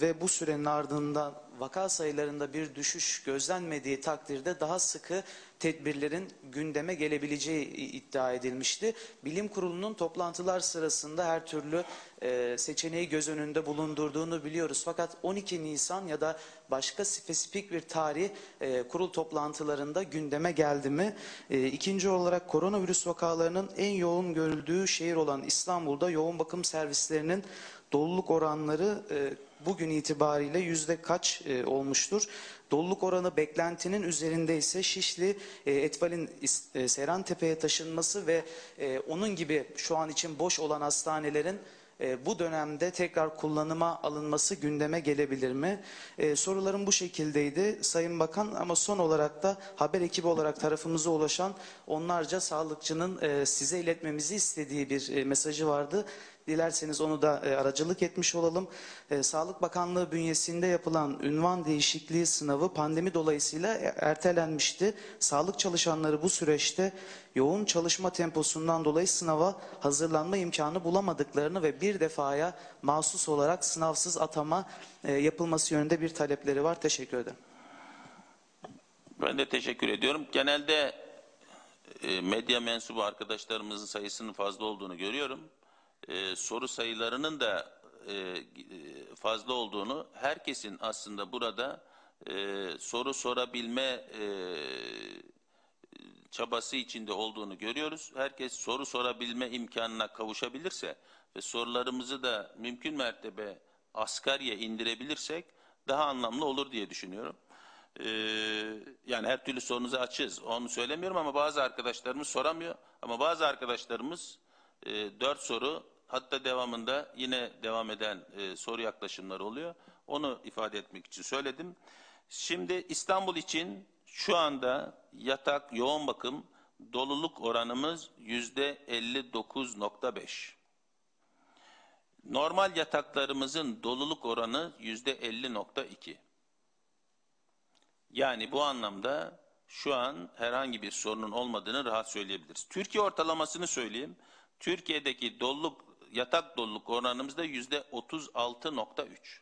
ve bu sürenin ardından vaka sayılarında bir düşüş gözlenmediği takdirde daha sıkı tedbirlerin gündeme gelebileceği iddia edilmişti. Bilim kurulunun toplantılar sırasında her türlü e, seçeneği göz önünde bulundurduğunu biliyoruz. Fakat 12 Nisan ya da başka spesifik bir tarih e, kurul toplantılarında gündeme geldi mi? E, ikinci olarak koronavirüs vakalarının en yoğun görüldüğü şehir olan İstanbul'da yoğun bakım servislerinin doluluk oranları e, bugün itibariyle yüzde kaç e, olmuştur? Doluluk oranı beklentinin üzerinde ise Şişli, e, Etval'in e, Seyrantepe'ye taşınması ve e, onun gibi şu an için boş olan hastanelerin e, bu dönemde tekrar kullanıma alınması gündeme gelebilir mi? E, sorularım bu şekildeydi Sayın Bakan ama son olarak da haber ekibi olarak tarafımıza ulaşan onlarca sağlıkçının e, size iletmemizi istediği bir e, mesajı vardı. Dilerseniz onu da e, aracılık etmiş olalım. E, Sağlık Bakanlığı bünyesinde yapılan ünvan değişikliği sınavı pandemi dolayısıyla e, ertelenmişti. Sağlık çalışanları bu süreçte yoğun çalışma temposundan dolayı sınava hazırlanma imkanı bulamadıklarını ve bir defaya mahsus olarak sınavsız atama yapılması yönünde bir talepleri var. Teşekkür ederim. Ben de teşekkür ediyorum. Genelde medya mensubu arkadaşlarımızın sayısının fazla olduğunu görüyorum. E, soru sayılarının da e, fazla olduğunu, herkesin aslında burada e, soru sorabilme e, çabası içinde olduğunu görüyoruz. Herkes soru sorabilme imkanına kavuşabilirse ve sorularımızı da mümkün mertebe asgariye indirebilirsek daha anlamlı olur diye düşünüyorum. Ee, yani her türlü sorunuzu açız. Onu söylemiyorum ama bazı arkadaşlarımız soramıyor. Ama bazı arkadaşlarımız e, dört soru hatta devamında yine devam eden e, soru yaklaşımları oluyor. Onu ifade etmek için söyledim. Şimdi İstanbul için şu anda yatak yoğun bakım doluluk oranımız yüzde 59.5. Normal yataklarımızın doluluk oranı yüzde 50.2. Yani bu anlamda şu an herhangi bir sorunun olmadığını rahat söyleyebiliriz. Türkiye ortalamasını söyleyeyim. Türkiye'deki doluluk, yatak doluluk oranımız da yüzde 36.3.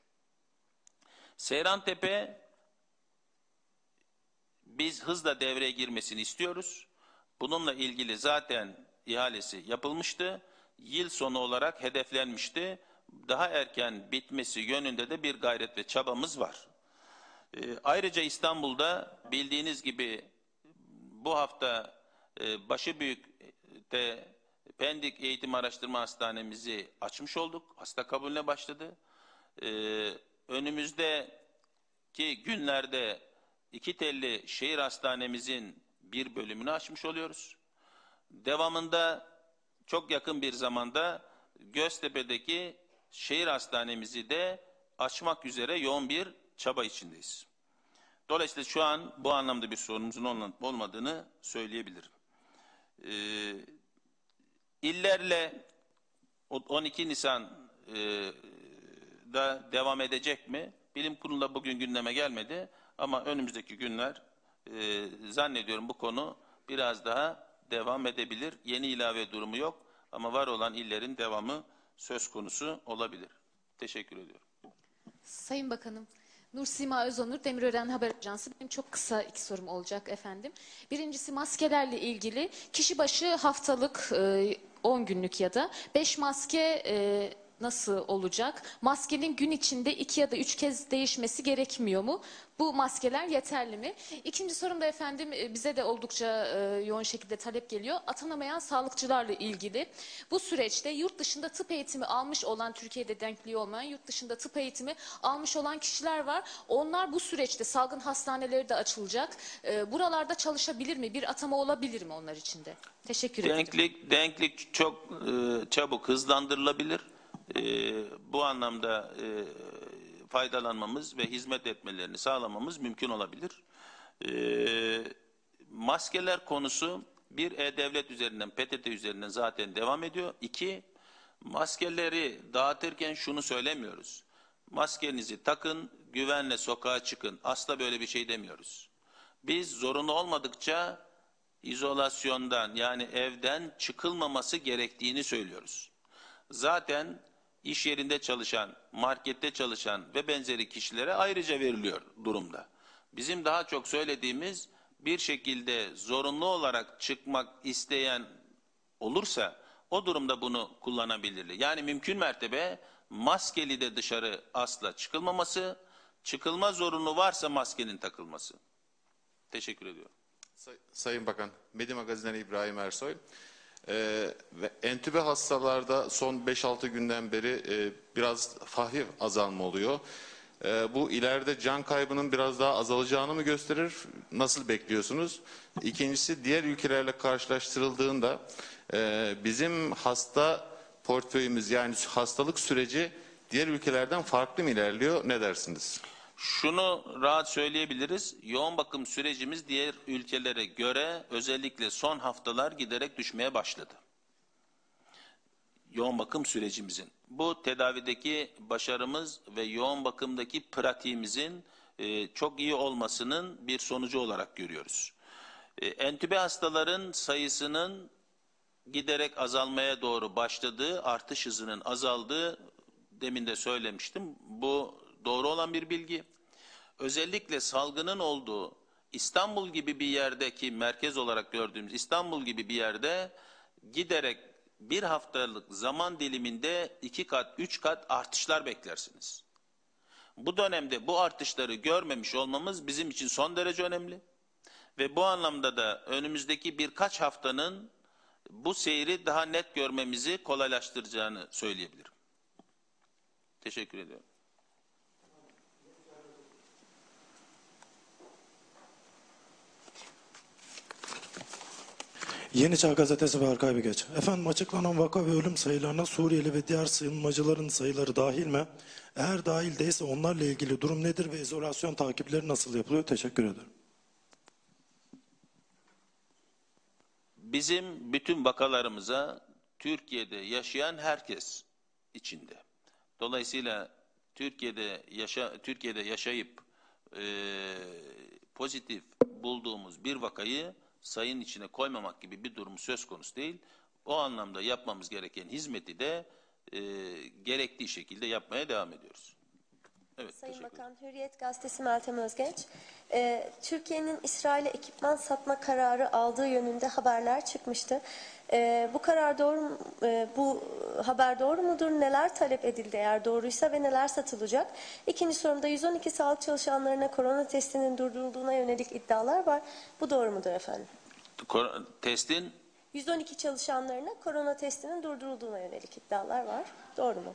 Seyrantepe biz hızla devreye girmesini istiyoruz. Bununla ilgili zaten ihalesi yapılmıştı. yıl sonu olarak hedeflenmişti. Daha erken bitmesi yönünde de bir gayret ve çabamız var. E, ayrıca İstanbul'da bildiğiniz gibi bu hafta e, Başıbüyük'te Pendik Eğitim Araştırma Hastanemizi açmış olduk. Hasta kabulüne başladı. E, önümüzdeki günlerde iki telli şehir hastanemizin bir bölümünü açmış oluyoruz. Devamında çok yakın bir zamanda Göztepe'deki şehir hastanemizi de açmak üzere yoğun bir çaba içindeyiz. Dolayısıyla şu an bu anlamda bir sorunumuzun olmadığını söyleyebilirim. Ee, illerle 12 Nisan e, da devam edecek mi? Bilim kurulunda bugün gündeme gelmedi ama önümüzdeki günler e, zannediyorum bu konu biraz daha devam edebilir. Yeni ilave durumu yok ama var olan illerin devamı söz konusu olabilir. Teşekkür ediyorum. Sayın Bakanım, Nur Sima Özonur, Demirören Haber Ajansı. Benim çok kısa iki sorum olacak efendim. Birincisi maskelerle ilgili kişi başı haftalık e, 10 günlük ya da 5 maske nasıl olacak? Maskenin gün içinde iki ya da üç kez değişmesi gerekmiyor mu? Bu maskeler yeterli mi? İkinci sorum da efendim e, bize de oldukça e, yoğun şekilde talep geliyor. Atanamayan sağlıkçılarla ilgili. Bu süreçte yurt dışında tıp eğitimi almış olan, Türkiye'de denkliği olmayan, yurt dışında tıp eğitimi almış olan kişiler var. Onlar bu süreçte salgın hastaneleri de açılacak. E, buralarda çalışabilir mi? Bir atama olabilir mi onlar için de? Teşekkür ederim. Denklik, denklik çok çabuk hızlandırılabilir. E, bu anlamda e, faydalanmamız ve hizmet etmelerini sağlamamız mümkün olabilir. E, maskeler konusu bir e-devlet üzerinden, PTT üzerinden zaten devam ediyor. İki, maskeleri dağıtırken şunu söylemiyoruz. Maskenizi takın, güvenle sokağa çıkın. Asla böyle bir şey demiyoruz. Biz zorunlu olmadıkça izolasyondan yani evden çıkılmaması gerektiğini söylüyoruz. Zaten iş yerinde çalışan, markette çalışan ve benzeri kişilere ayrıca veriliyor durumda. Bizim daha çok söylediğimiz bir şekilde zorunlu olarak çıkmak isteyen olursa o durumda bunu kullanabilirler. Yani mümkün mertebe maskeli de dışarı asla çıkılmaması, çıkılma zorunlu varsa maskenin takılması. Teşekkür ediyorum. Say- Sayın Bakan, Medi Magazin'den İbrahim Ersoy. Ee, entübe hastalarda son 5-6 günden beri e, biraz hafif azalma oluyor. Ee, bu ileride can kaybının biraz daha azalacağını mı gösterir? Nasıl bekliyorsunuz? İkincisi diğer ülkelerle karşılaştırıldığında e, bizim hasta portföyümüz yani hastalık süreci diğer ülkelerden farklı mı ilerliyor? Ne dersiniz? Şunu rahat söyleyebiliriz. Yoğun bakım sürecimiz diğer ülkelere göre özellikle son haftalar giderek düşmeye başladı. Yoğun bakım sürecimizin. Bu tedavideki başarımız ve yoğun bakımdaki pratiğimizin e, çok iyi olmasının bir sonucu olarak görüyoruz. E, entübe hastaların sayısının giderek azalmaya doğru başladığı, artış hızının azaldığı demin de söylemiştim. Bu doğru olan bir bilgi. Özellikle salgının olduğu İstanbul gibi bir yerdeki merkez olarak gördüğümüz İstanbul gibi bir yerde giderek bir haftalık zaman diliminde iki kat, üç kat artışlar beklersiniz. Bu dönemde bu artışları görmemiş olmamız bizim için son derece önemli. Ve bu anlamda da önümüzdeki birkaç haftanın bu seyri daha net görmemizi kolaylaştıracağını söyleyebilirim. Teşekkür ediyorum. Yeni Çağ Gazetesi Berkay Bigeç. Efendim açıklanan vaka ve ölüm sayılarına Suriyeli ve diğer sığınmacıların sayıları dahil mi? Eğer dahil değilse onlarla ilgili durum nedir ve izolasyon takipleri nasıl yapılıyor? Teşekkür ederim. Bizim bütün vakalarımıza Türkiye'de yaşayan herkes içinde. Dolayısıyla Türkiye'de yaşa Türkiye'de yaşayıp e, pozitif bulduğumuz bir vakayı sayın içine koymamak gibi bir durum söz konusu değil. O anlamda yapmamız gereken hizmeti de e, gerektiği şekilde yapmaya devam ediyoruz. Evet, Sayın Bakan, Hürriyet Gazetesi Meltem Özgenç. Ee, Türkiye'nin İsrail'e ekipman satma kararı aldığı yönünde haberler çıkmıştı. Ee, bu karar doğru mu- e, bu haber doğru mudur? Neler talep edildi eğer doğruysa ve neler satılacak? İkinci sorumda 112 sağlık çalışanlarına korona testinin durdurulduğuna yönelik iddialar var. Bu doğru mudur efendim? Kor- Testin 112 çalışanlarına korona testinin durdurulduğuna yönelik iddialar var. Doğru mu?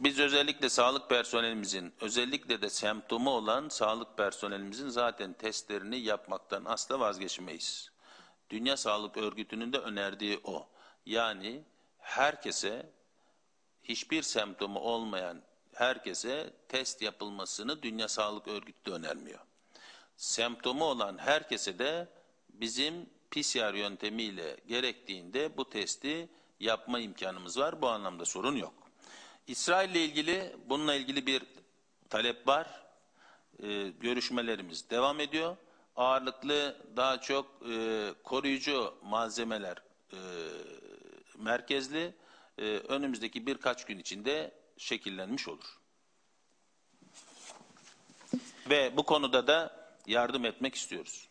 Biz özellikle sağlık personelimizin, özellikle de semptomu olan sağlık personelimizin zaten testlerini yapmaktan asla vazgeçmeyiz. Dünya Sağlık Örgütü'nün de önerdiği o. Yani herkese, hiçbir semptomu olmayan herkese test yapılmasını Dünya Sağlık Örgütü de önermiyor. Semptomu olan herkese de bizim PCR yöntemiyle gerektiğinde bu testi yapma imkanımız var. Bu anlamda sorun yok. İsrail ile ilgili bununla ilgili bir talep var. Ee, görüşmelerimiz devam ediyor. Ağırlıklı daha çok e, koruyucu malzemeler e, merkezli e, önümüzdeki birkaç gün içinde şekillenmiş olur. Ve bu konuda da yardım etmek istiyoruz.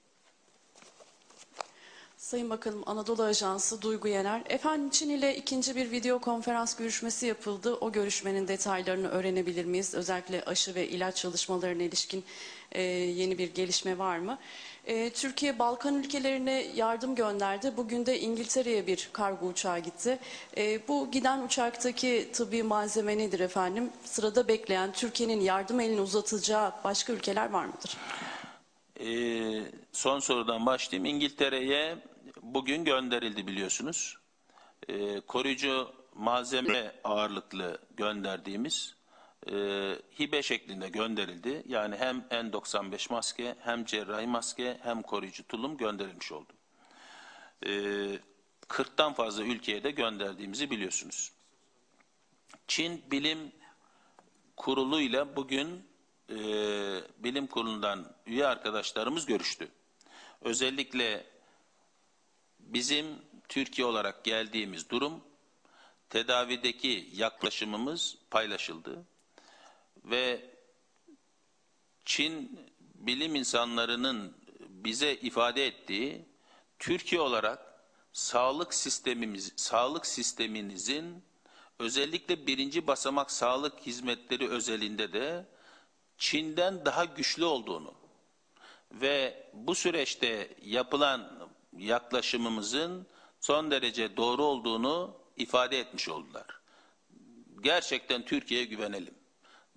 Sayın Bakanım Anadolu Ajansı Duygu Yener. Efendim Çin ile ikinci bir video konferans görüşmesi yapıldı. O görüşmenin detaylarını öğrenebilir miyiz? Özellikle aşı ve ilaç çalışmalarına ilişkin e, yeni bir gelişme var mı? E, Türkiye Balkan ülkelerine yardım gönderdi. Bugün de İngiltere'ye bir kargo uçağı gitti. E, bu giden uçaktaki tıbbi malzeme nedir efendim? Sırada bekleyen Türkiye'nin yardım elini uzatacağı başka ülkeler var mıdır? Ee, son sorudan başlayayım. İngiltere'ye bugün gönderildi biliyorsunuz. Ee, koruyucu malzeme ağırlıklı gönderdiğimiz e, hibe şeklinde gönderildi. Yani hem N95 maske hem cerrahi maske hem koruyucu tulum gönderilmiş oldu. Ee, 40'tan fazla ülkeye de gönderdiğimizi biliyorsunuz. Çin Bilim Kurulu'yla bugün e, bilim kurulundan üye arkadaşlarımız görüştü. Özellikle bizim Türkiye olarak geldiğimiz durum, tedavideki yaklaşımımız paylaşıldı. Ve Çin bilim insanlarının bize ifade ettiği, Türkiye olarak sağlık sistemimiz, sağlık sisteminizin özellikle birinci basamak sağlık hizmetleri özelinde de Çin'den daha güçlü olduğunu ve bu süreçte yapılan yaklaşımımızın son derece doğru olduğunu ifade etmiş oldular. Gerçekten Türkiye'ye güvenelim.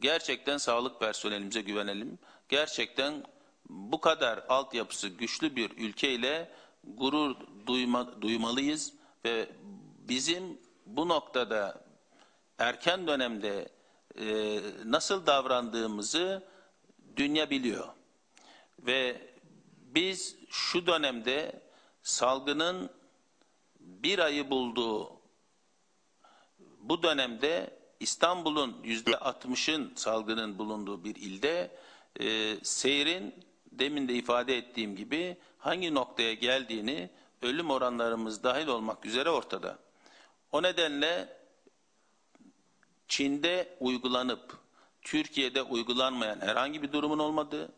Gerçekten sağlık personelimize güvenelim. Gerçekten bu kadar altyapısı güçlü bir ülkeyle gurur duyma, duymalıyız ve bizim bu noktada erken dönemde e, nasıl davrandığımızı dünya biliyor. Ve biz şu dönemde salgının bir ayı bulduğu bu dönemde İstanbul'un yüzde 60'ın salgının bulunduğu bir ilde e, seyrin demin de ifade ettiğim gibi hangi noktaya geldiğini ölüm oranlarımız dahil olmak üzere ortada. O nedenle Çin'de uygulanıp Türkiye'de uygulanmayan herhangi bir durumun olmadığı,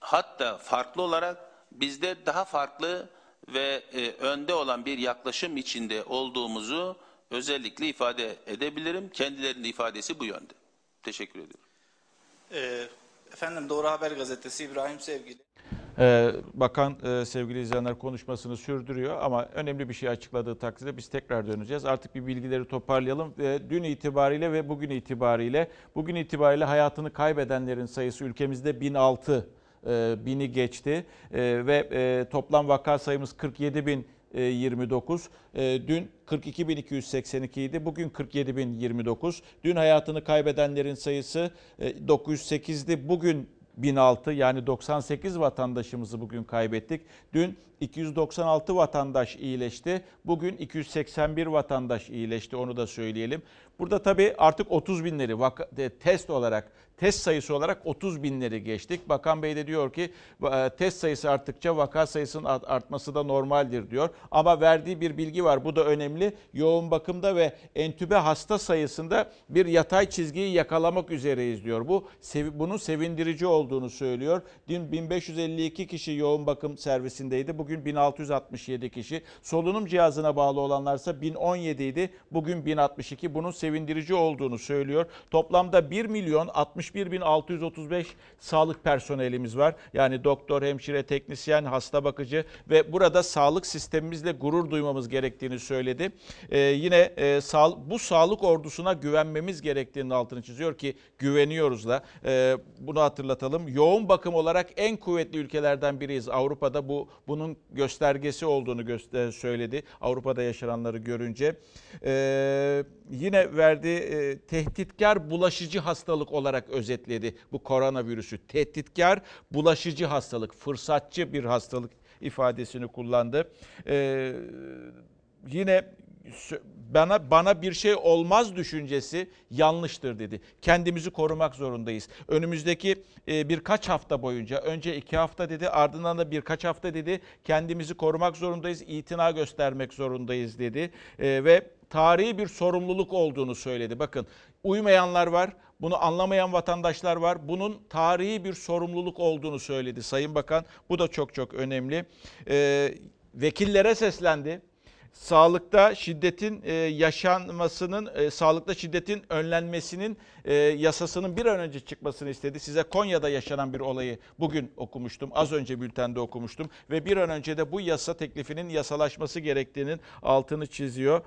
hatta farklı olarak bizde daha farklı ve e, önde olan bir yaklaşım içinde olduğumuzu özellikle ifade edebilirim. Kendilerinin ifadesi bu yönde. Teşekkür ediyorum. Ee, efendim Doğru Haber Gazetesi İbrahim Sevgili. Ee, Bakan e, sevgili izleyenler konuşmasını sürdürüyor ama önemli bir şey açıkladığı takdirde biz tekrar döneceğiz. Artık bir bilgileri toparlayalım. Ve dün itibariyle ve bugün itibariyle bugün itibariyle hayatını kaybedenlerin sayısı ülkemizde 1006 e, bini geçti E, ve e, toplam vaka sayımız 47 bin 29. E, Dün 42.282 idi. Bugün 47.029. Dün hayatını kaybedenlerin sayısı e, 908'di. Bugün 1006 yani 98 vatandaşımızı bugün kaybettik. Dün 296 vatandaş iyileşti. Bugün 281 vatandaş iyileşti onu da söyleyelim. Burada tabii artık 30 binleri test olarak test sayısı olarak 30 binleri geçtik. Bakan Bey de diyor ki e, test sayısı arttıkça vaka sayısının artması da normaldir diyor. Ama verdiği bir bilgi var bu da önemli. Yoğun bakımda ve entübe hasta sayısında bir yatay çizgiyi yakalamak üzereyiz diyor. Bu bunun sevindirici olduğunu söylüyor. Dün 1552 kişi yoğun bakım servisindeydi. Bugün 1667 kişi. Solunum cihazına bağlı olanlarsa 1017 idi. Bugün 1062. Bunun sevindirici olduğunu söylüyor. Toplamda 1 milyon 61.635 sağlık personelimiz var. Yani doktor, hemşire, teknisyen, hasta bakıcı ve burada sağlık sistemimizle gurur duymamız gerektiğini söyledi. Ee, yine e, sağ, bu sağlık ordusuna güvenmemiz gerektiğini altını çiziyor ki güveniyoruz da. Ee, bunu hatırlatalım. Yoğun bakım olarak en kuvvetli ülkelerden biriyiz. Avrupa'da bu bunun göstergesi olduğunu göster söyledi. Avrupa'da yaşananları görünce. Ee, yine verdiği e, tehditkar bulaşıcı hastalık olarak özetledi bu koronavirüsü. Tehditkar bulaşıcı hastalık, fırsatçı bir hastalık ifadesini kullandı. Ee, yine bana bana bir şey olmaz düşüncesi yanlıştır dedi. Kendimizi korumak zorundayız. Önümüzdeki e, birkaç hafta boyunca önce iki hafta dedi ardından da birkaç hafta dedi kendimizi korumak zorundayız, itina göstermek zorundayız dedi e, ve tarihi bir sorumluluk olduğunu söyledi. Bakın uymayanlar var, bunu anlamayan vatandaşlar var. Bunun tarihi bir sorumluluk olduğunu söyledi Sayın Bakan. Bu da çok çok önemli. Ee, vekillere seslendi sağlıkta şiddetin e, yaşanmasının, e, sağlıkta şiddetin önlenmesinin e, yasasının bir an önce çıkmasını istedi. Size Konya'da yaşanan bir olayı bugün okumuştum. Az önce bültende okumuştum ve bir an önce de bu yasa teklifinin yasalaşması gerektiğinin altını çiziyor.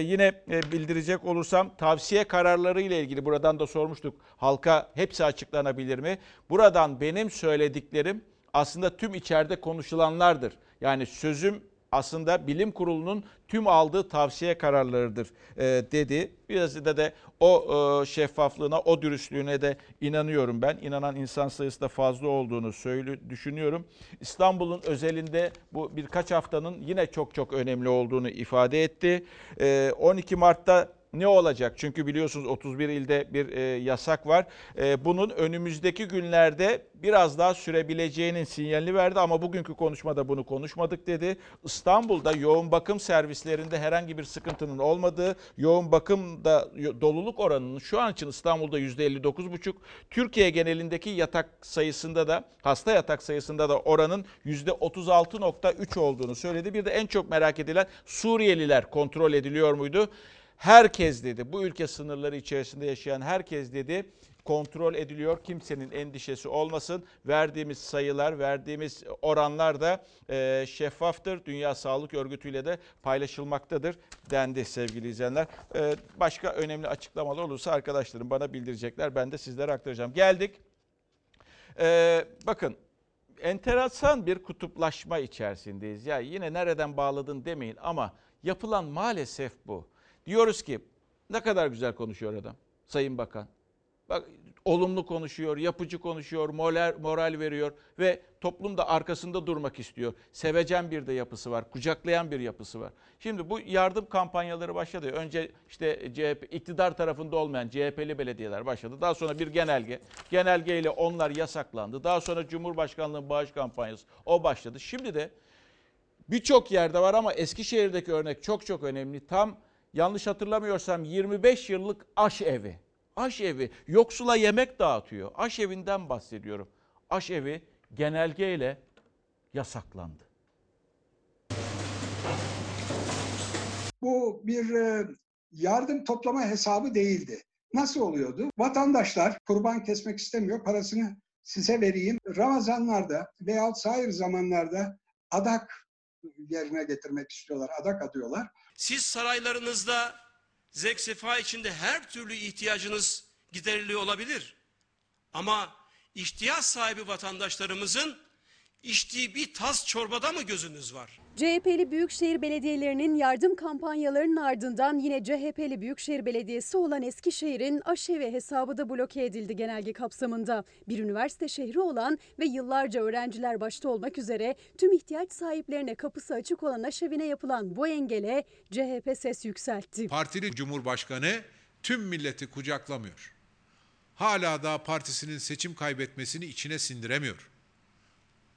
Yine bildirecek olursam tavsiye kararları ile ilgili buradan da sormuştuk. Halka hepsi açıklanabilir mi? Buradan benim söylediklerim aslında tüm içeride konuşulanlardır. Yani sözüm aslında bilim kurulunun tüm aldığı tavsiye kararlarıdır e, dedi. Biraz da de o e, şeffaflığına, o dürüstlüğüne de inanıyorum ben. İnanan insan sayısı da fazla olduğunu söyle, düşünüyorum. İstanbul'un özelinde bu birkaç haftanın yine çok çok önemli olduğunu ifade etti. E, 12 Mart'ta ne olacak? Çünkü biliyorsunuz 31 ilde bir e, yasak var. E, bunun önümüzdeki günlerde biraz daha sürebileceğinin sinyalini verdi ama bugünkü konuşmada bunu konuşmadık dedi. İstanbul'da yoğun bakım servislerinde herhangi bir sıkıntının olmadığı, yoğun bakımda doluluk oranının şu an için İstanbul'da %59,5, Türkiye genelindeki yatak sayısında da hasta yatak sayısında da oranın %36,3 olduğunu söyledi. Bir de en çok merak edilen Suriyeliler kontrol ediliyor muydu? Herkes dedi bu ülke sınırları içerisinde yaşayan herkes dedi kontrol ediliyor. Kimsenin endişesi olmasın. Verdiğimiz sayılar, verdiğimiz oranlar da e, şeffaftır. Dünya Sağlık Örgütü ile de paylaşılmaktadır dendi sevgili izleyenler. E, başka önemli açıklamalar olursa arkadaşlarım bana bildirecekler. Ben de sizlere aktaracağım. Geldik. E, bakın enteresan bir kutuplaşma içerisindeyiz. Ya yine nereden bağladın demeyin ama yapılan maalesef bu. Diyoruz ki ne kadar güzel konuşuyor adam Sayın Bakan. Bak olumlu konuşuyor, yapıcı konuşuyor, moral, moral veriyor ve toplum da arkasında durmak istiyor. Sevecen bir de yapısı var, kucaklayan bir yapısı var. Şimdi bu yardım kampanyaları başladı. Önce işte CHP iktidar tarafında olmayan CHP'li belediyeler başladı. Daha sonra bir genelge. Genelgeyle onlar yasaklandı. Daha sonra Cumhurbaşkanlığı bağış kampanyası o başladı. Şimdi de birçok yerde var ama Eskişehir'deki örnek çok çok önemli. Tam yanlış hatırlamıyorsam 25 yıllık aş evi. Aş evi yoksula yemek dağıtıyor. Aş evinden bahsediyorum. Aş evi genelgeyle yasaklandı. Bu bir e, yardım toplama hesabı değildi. Nasıl oluyordu? Vatandaşlar kurban kesmek istemiyor, parasını size vereyim. Ramazanlarda veya sair zamanlarda adak yerine getirmek istiyorlar, adak adıyorlar. Siz saraylarınızda zevk sefa içinde her türlü ihtiyacınız gideriliyor olabilir. Ama ihtiyaç sahibi vatandaşlarımızın içtiği bir tas çorbada mı gözünüz var? CHP'li Büyükşehir Belediyelerinin yardım kampanyalarının ardından yine CHP'li Büyükşehir Belediyesi olan Eskişehir'in aşevi hesabı da bloke edildi genelge kapsamında. Bir üniversite şehri olan ve yıllarca öğrenciler başta olmak üzere tüm ihtiyaç sahiplerine kapısı açık olan aşevine yapılan bu engele CHP ses yükseltti. Partili Cumhurbaşkanı tüm milleti kucaklamıyor. Hala daha partisinin seçim kaybetmesini içine sindiremiyor.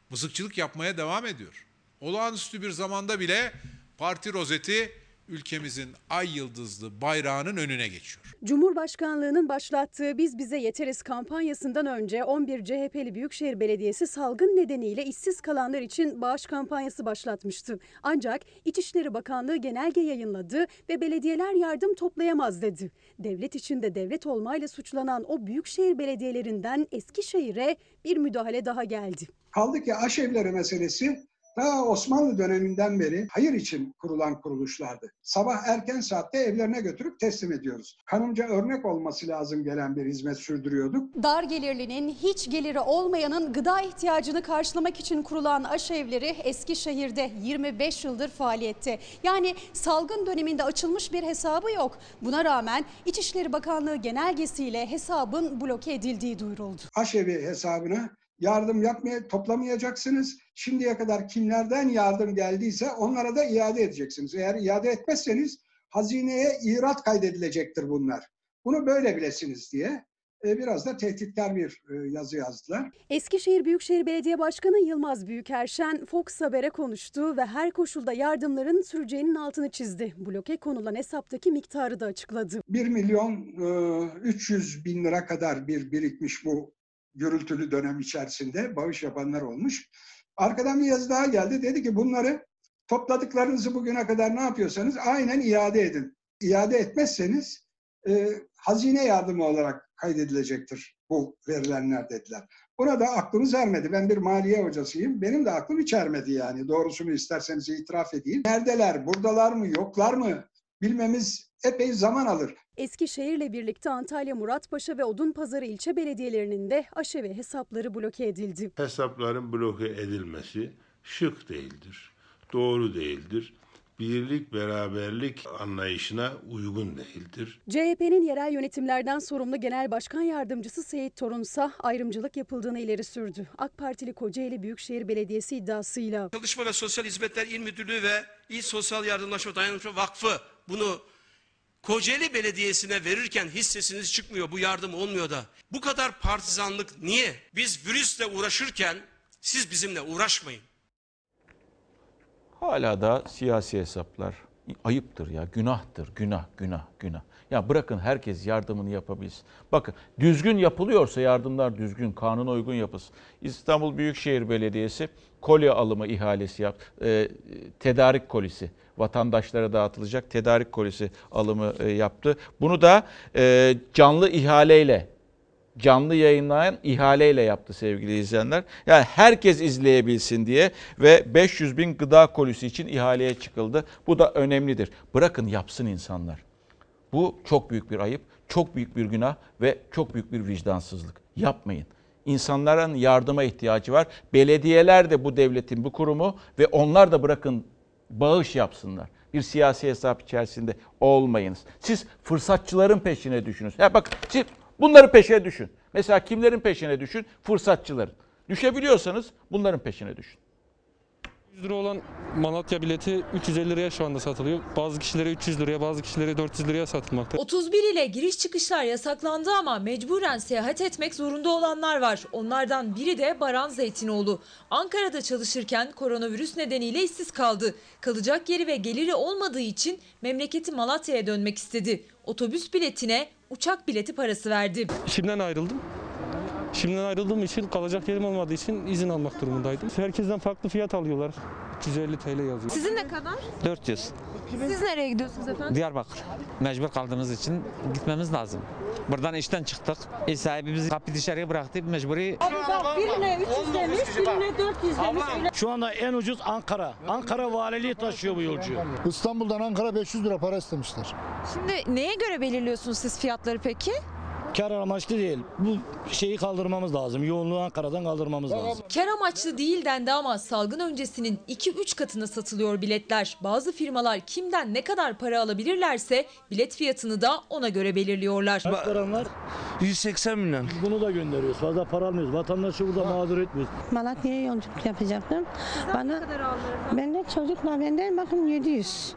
Mızıkçılık yapmaya devam ediyor. Olağanüstü bir zamanda bile parti rozeti ülkemizin ay yıldızlı bayrağının önüne geçiyor. Cumhurbaşkanlığının başlattığı Biz Bize Yeteriz kampanyasından önce 11 CHP'li Büyükşehir Belediyesi salgın nedeniyle işsiz kalanlar için bağış kampanyası başlatmıştı. Ancak İçişleri Bakanlığı genelge yayınladı ve belediyeler yardım toplayamaz dedi. Devlet içinde devlet olmayla suçlanan o büyükşehir belediyelerinden Eskişehir'e bir müdahale daha geldi. Kaldı ki aşevleri meselesi daha Osmanlı döneminden beri hayır için kurulan kuruluşlardı. Sabah erken saatte evlerine götürüp teslim ediyoruz. Kanımca örnek olması lazım gelen bir hizmet sürdürüyorduk. Dar gelirlinin hiç geliri olmayanın gıda ihtiyacını karşılamak için kurulan aşevleri Eskişehir'de 25 yıldır faaliyette. Yani salgın döneminde açılmış bir hesabı yok. Buna rağmen İçişleri Bakanlığı genelgesiyle hesabın bloke edildiği duyuruldu. Aşevi hesabına yardım yapmaya toplamayacaksınız. Şimdiye kadar kimlerden yardım geldiyse onlara da iade edeceksiniz. Eğer iade etmezseniz hazineye irat kaydedilecektir bunlar. Bunu böyle bilesiniz diye e, biraz da tehditkar bir e, yazı yazdılar. Eskişehir Büyükşehir Belediye Başkanı Yılmaz Büyükerşen Fox Haber'e konuştu ve her koşulda yardımların süreceğinin altını çizdi. Bloke konulan hesaptaki miktarı da açıkladı. 1 milyon e, 300 bin lira kadar bir birikmiş bu gürültülü dönem içerisinde bağış yapanlar olmuş. Arkadan bir yazı daha geldi. Dedi ki bunları topladıklarınızı bugüne kadar ne yapıyorsanız aynen iade edin. İade etmezseniz e, hazine yardımı olarak kaydedilecektir bu verilenler dediler. Buna da aklımız ermedi. Ben bir maliye hocasıyım. Benim de aklım hiç ermedi yani. Doğrusunu isterseniz itiraf edeyim. Neredeler, buradalar mı, yoklar mı bilmemiz epey zaman alır. Eskişehir'le birlikte Antalya, Muratpaşa ve Odunpazarı ilçe belediyelerinin de aşevi hesapları bloke edildi. Hesapların bloke edilmesi şık değildir, doğru değildir. Birlik beraberlik anlayışına uygun değildir. CHP'nin yerel yönetimlerden sorumlu Genel Başkan Yardımcısı Seyit Torunsa ayrımcılık yapıldığını ileri sürdü. AK Partili Kocaeli Büyükşehir Belediyesi iddiasıyla. Çalışma ve Sosyal Hizmetler İl Müdürlüğü ve İl Sosyal Yardımlaşma Dayanışma Vakfı bunu Kocaeli Belediyesi'ne verirken hissesiniz çıkmıyor. Bu yardım olmuyor da. Bu kadar partizanlık niye? Biz virüsle uğraşırken siz bizimle uğraşmayın. Hala da siyasi hesaplar ayıptır ya, günahtır, günah, günah, günah. Ya bırakın herkes yardımını yapabilsin. Bakın düzgün yapılıyorsa yardımlar düzgün, kanuna uygun yapılsın. İstanbul Büyükşehir Belediyesi kolye alımı ihalesi yaptı. E, tedarik kolisi vatandaşlara dağıtılacak tedarik kolisi alımı e, yaptı. Bunu da e, canlı ihaleyle canlı yayınlayan ihaleyle yaptı sevgili izleyenler. Yani herkes izleyebilsin diye ve 500 bin gıda kolisi için ihaleye çıkıldı. Bu da önemlidir. Bırakın yapsın insanlar. Bu çok büyük bir ayıp, çok büyük bir günah ve çok büyük bir vicdansızlık. Yapmayın. İnsanların yardıma ihtiyacı var. Belediyeler de bu devletin bu kurumu ve onlar da bırakın bağış yapsınlar. Bir siyasi hesap içerisinde olmayınız. Siz fırsatçıların peşine düşünün. Ya bak siz bunların peşine düşün. Mesela kimlerin peşine düşün? Fırsatçıların. Düşebiliyorsanız bunların peşine düşün. 100 lira olan Malatya bileti 350 liraya şu anda satılıyor. Bazı kişilere 300 liraya, bazı kişilere 400 liraya satılmakta. 31 ile giriş çıkışlar yasaklandı ama mecburen seyahat etmek zorunda olanlar var. Onlardan biri de Baran Zeytinoğlu. Ankara'da çalışırken koronavirüs nedeniyle işsiz kaldı. Kalacak yeri ve geliri olmadığı için memleketi Malatya'ya dönmek istedi. Otobüs biletine uçak bileti parası verdi. İşimden ayrıldım. Şimdiden ayrıldığım için kalacak yerim olmadığı için izin almak durumundaydım. Herkesten farklı fiyat alıyorlar. 350 TL yazıyor. Sizin ne kadar? 400. Siz nereye gidiyorsunuz efendim? Diyarbakır. Mecbur kaldığımız için gitmemiz lazım. Buradan işten çıktık. İş sahibi bizi kapı dışarıya bıraktı. Mecburi Abi bak birine 300 demiş, birine 400 demiş. Öyle Şu anda en ucuz Ankara. Ankara valiliği taşıyor bu yolcuyu. İstanbul'dan Ankara 500 lira para istemişler. Şimdi neye göre belirliyorsunuz siz fiyatları peki? Kar amaçlı değil. Bu şeyi kaldırmamız lazım. Yoğunluğu Ankara'dan kaldırmamız lazım. Kar amaçlı değil dendi ama salgın öncesinin 2-3 katına satılıyor biletler. Bazı firmalar kimden ne kadar para alabilirlerse bilet fiyatını da ona göre belirliyorlar. Aktaranlar 180 milyon. bunu da gönderiyoruz. Fazla para almıyoruz. Vatandaşı burada mağdur etmiyoruz. Malatya'ya yolculuk yapacaktım. Bana ben de çocukla benden bakın 700.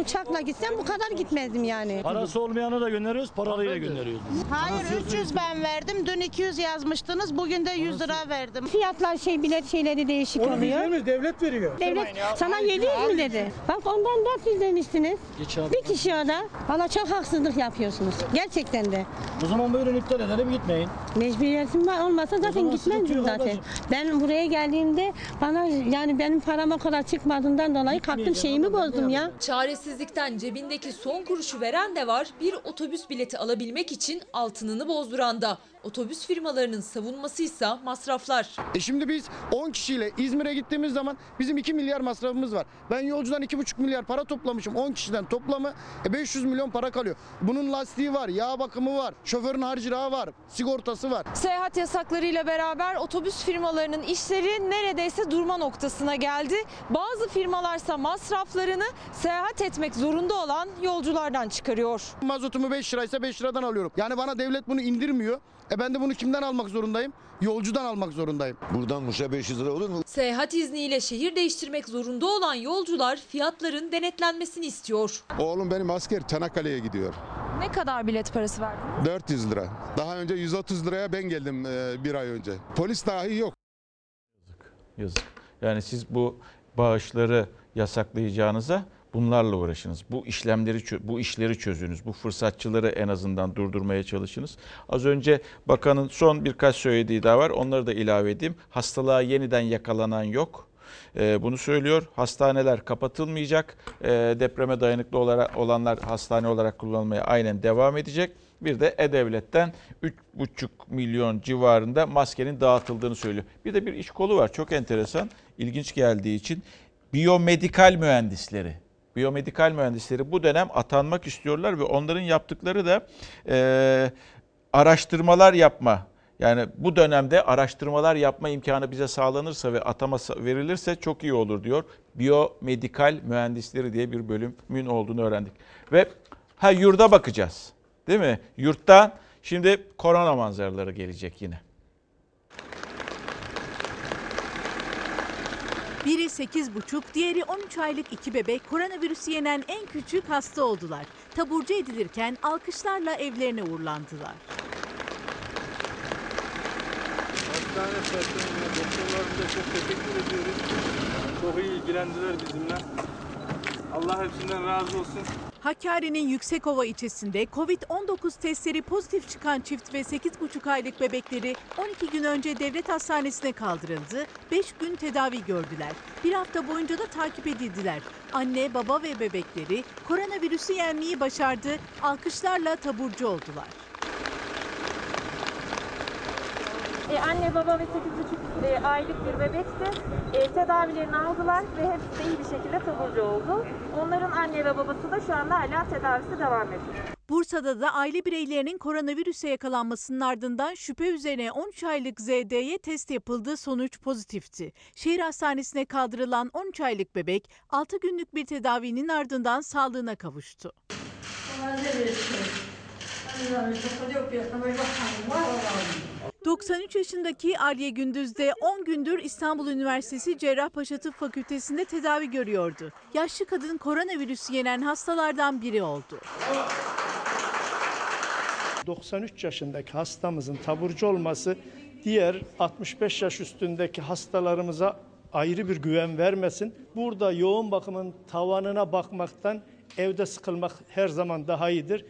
Uçakla gitsem bu kadar gitmezdim yani. Parası olmayanı da gönderiyoruz, paralıyla gönderiyoruz. Hayır 300 ben verdim. Dün 200 yazmıştınız. Bugün de 100 lira verdim. Fiyatlar şey bilet şeyleri değişik Onu biz oluyor. vermiyoruz, devlet veriyor. Devlet sana 700 mü dedi? Bak ondan 400 demiştiniz. Bir kişi o da. Valla çok haksızlık yapıyorsunuz. Gerçekten de. O zaman buyurun iptal edelim gitmeyin. Mecburiyetim var olmasa zaten zaman gitmezdim yok zaten. ablacığım. Ben buraya geldiğimde bana yani benim param o kadar çıkmadığından dolayı kalktım şeyimi bozdum ya. Çaresizlikten cebindeki son kuruşu veren de var, bir otobüs bileti alabilmek için altınını bozduran da. Otobüs firmalarının savunmasıysa masraflar. E şimdi biz 10 kişiyle İzmir'e gittiğimiz zaman bizim 2 milyar masrafımız var. Ben yolcudan 2,5 milyar para toplamışım. 10 kişiden toplamı e 500 milyon para kalıyor. Bunun lastiği var, yağ bakımı var, şoförün harcırahı var, sigortası var. Seyahat yasaklarıyla beraber otobüs firmalarının işleri neredeyse durma noktasına geldi. Bazı firmalarsa masraflarını seyahat etmek zorunda olan yolculardan çıkarıyor. Mazotumu 5 liraysa 5 liradan alıyorum. Yani bana devlet bunu indirmiyor. E ben de bunu kimden almak zorundayım? Yolcudan almak zorundayım. Buradan Muş'a 500 lira olur mu? Seyahat izniyle şehir değiştirmek zorunda olan yolcular fiyatların denetlenmesini istiyor. Oğlum benim asker Çanakkale'ye gidiyor. Ne kadar bilet parası verdin? 400 lira. Daha önce 130 liraya ben geldim e, bir ay önce. Polis dahi yok. Yazık. Yani siz bu bağışları yasaklayacağınıza bunlarla uğraşınız. Bu işlemleri bu işleri çözünüz. Bu fırsatçıları en azından durdurmaya çalışınız. Az önce bakanın son birkaç söylediği daha var. Onları da ilave edeyim. Hastalığa yeniden yakalanan yok. Ee, bunu söylüyor. Hastaneler kapatılmayacak. Ee, depreme dayanıklı olarak olanlar hastane olarak kullanılmaya aynen devam edecek. Bir de E-Devlet'ten 3,5 milyon civarında maskenin dağıtıldığını söylüyor. Bir de bir iş kolu var çok enteresan, ilginç geldiği için. Biyomedikal mühendisleri. Biyomedikal mühendisleri bu dönem atanmak istiyorlar ve onların yaptıkları da e, araştırmalar yapma. Yani bu dönemde araştırmalar yapma imkanı bize sağlanırsa ve atama verilirse çok iyi olur diyor. Biyomedikal mühendisleri diye bir bölümün olduğunu öğrendik. Ve ha yurda bakacağız. Değil mi? Yurtta şimdi korona manzaraları gelecek yine. Biri 8,5, diğeri 13 aylık iki bebek koronavirüsü yenen en küçük hasta oldular. Taburcu edilirken alkışlarla evlerine uğurlandılar. Hastane personeline, doktorlarımıza çok teşekkür ediyoruz. Çok iyi ilgilendiler bizimle. Allah hepsinden razı olsun. Hakkari'nin Yüksekova ilçesinde Covid-19 testleri pozitif çıkan çift ve 8,5 aylık bebekleri 12 gün önce devlet hastanesine kaldırıldı. 5 gün tedavi gördüler. Bir hafta boyunca da takip edildiler. Anne, baba ve bebekleri koronavirüsü yenmeyi başardı. Alkışlarla taburcu oldular. E, anne baba ve 8,5 e, aylık bir bebekti. E, tedavilerini aldılar ve hepsi de iyi bir şekilde taburcu oldu. Onların anne ve babası da şu anda hala tedavisi devam ediyor. Bursa'da da aile bireylerinin koronavirüse yakalanmasının ardından şüphe üzerine 13 aylık ZD'ye test yapıldı. Sonuç pozitifti. Şehir hastanesine kaldırılan 13 aylık bebek 6 günlük bir tedavinin ardından sağlığına kavuştu. 93 yaşındaki Aliye Gündüz de 10 gündür İstanbul Üniversitesi Cerrahpaşa Tıp Fakültesi'nde tedavi görüyordu. Yaşlı kadın koronavirüsü yenen hastalardan biri oldu. 93 yaşındaki hastamızın taburcu olması diğer 65 yaş üstündeki hastalarımıza ayrı bir güven vermesin. Burada yoğun bakımın tavanına bakmaktan evde sıkılmak her zaman daha iyidir.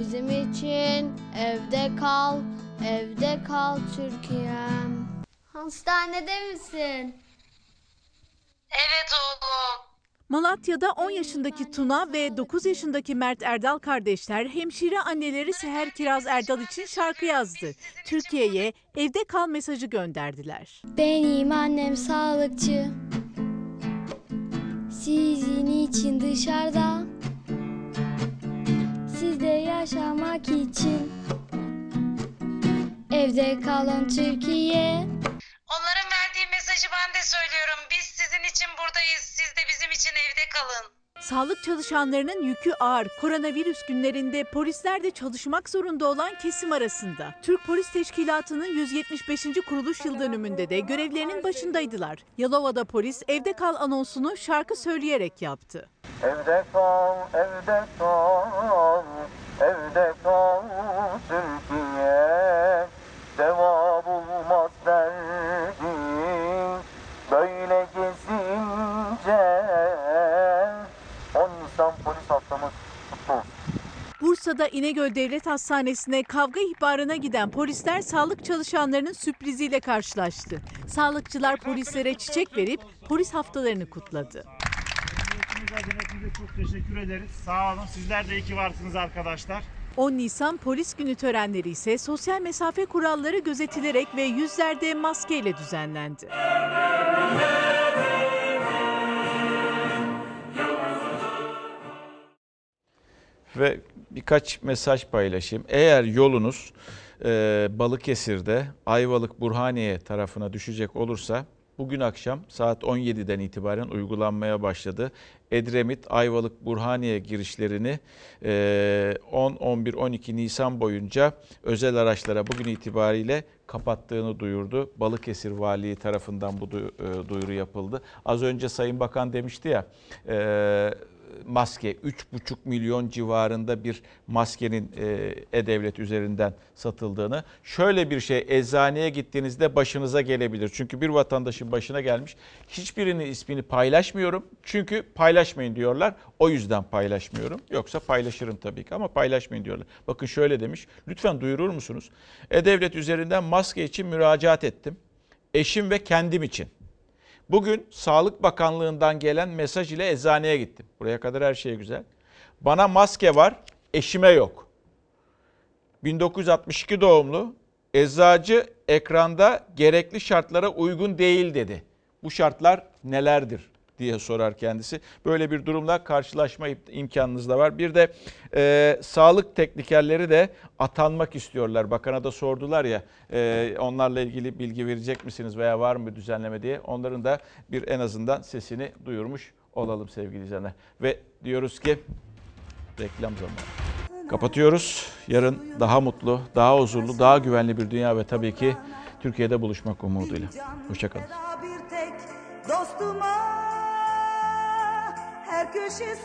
Bizim için evde kal, evde kal Türkiye'm. Hastanede misin? Evet oğlum. Malatya'da 10 yaşındaki Tuna ve 9 yaşındaki Mert Erdal kardeşler hemşire anneleri Seher Kiraz Erdal için şarkı yazdı. Türkiye'ye evde kal mesajı gönderdiler. Benim annem sağlıkçı. Sizin için dışarıda. Sizde yaşamak için. Evde kalın Türkiye. Onların verdiği mesajı ben de söylüyorum. Biz sizin için buradayız. Siz de bizim için evde kalın. Sağlık çalışanlarının yükü ağır. Koronavirüs günlerinde polisler de çalışmak zorunda olan kesim arasında. Türk Polis Teşkilatı'nın 175. kuruluş yıl dönümünde de görevlerinin başındaydılar. Yalova'da polis evde kal anonsunu şarkı söyleyerek yaptı. Evde kal, evde kal, evde kal Türkiye Deva Bursa'da İnegöl Devlet Hastanesi'ne kavga ihbarına giden polisler sağlık çalışanlarının sürpriziyle karşılaştı. Sağlıkçılar polislere çiçek verip polis haftalarını kutladı. Hepinize çok teşekkür ederiz. Sağ olun. Sizler de iyi ki varsınız arkadaşlar. 10 Nisan Polis Günü törenleri ise sosyal mesafe kuralları gözetilerek ve yüzlerde maskeyle düzenlendi. Ve birkaç mesaj paylaşayım. Eğer yolunuz e, Balıkesir'de Ayvalık Burhaniye tarafına düşecek olursa bugün akşam saat 17'den itibaren uygulanmaya başladı. Edremit Ayvalık Burhaniye girişlerini e, 10, 11, 12 Nisan boyunca özel araçlara bugün itibariyle kapattığını duyurdu. Balıkesir Valiliği tarafından bu e, duyuru yapıldı. Az önce Sayın Bakan demişti ya e, maske 3,5 milyon civarında bir maskenin e, e-devlet üzerinden satıldığını. Şöyle bir şey eczaneye gittiğinizde başınıza gelebilir. Çünkü bir vatandaşın başına gelmiş. Hiçbirinin ismini paylaşmıyorum. Çünkü paylaşmayın diyorlar. O yüzden paylaşmıyorum. Yoksa paylaşırım tabii ki ama paylaşmayın diyorlar. Bakın şöyle demiş. Lütfen duyurur musunuz? E-devlet üzerinden maske için müracaat ettim. Eşim ve kendim için. Bugün Sağlık Bakanlığı'ndan gelen mesaj ile eczaneye gittim. Buraya kadar her şey güzel. Bana maske var, eşime yok. 1962 doğumlu eczacı ekranda gerekli şartlara uygun değil dedi. Bu şartlar nelerdir diye sorar kendisi. Böyle bir durumla karşılaşma imkanınız da var. Bir de e, sağlık teknikerleri de atanmak istiyorlar. Bakana da sordular ya e, onlarla ilgili bilgi verecek misiniz veya var mı düzenleme diye. Onların da bir en azından sesini duyurmuş olalım sevgili izleyenler. Ve diyoruz ki reklam zamanı. Kapatıyoruz. Yarın daha mutlu, daha huzurlu, daha güvenli bir dünya ve tabii ki Türkiye'de buluşmak umuduyla. Hoşçakalın. Her köşesi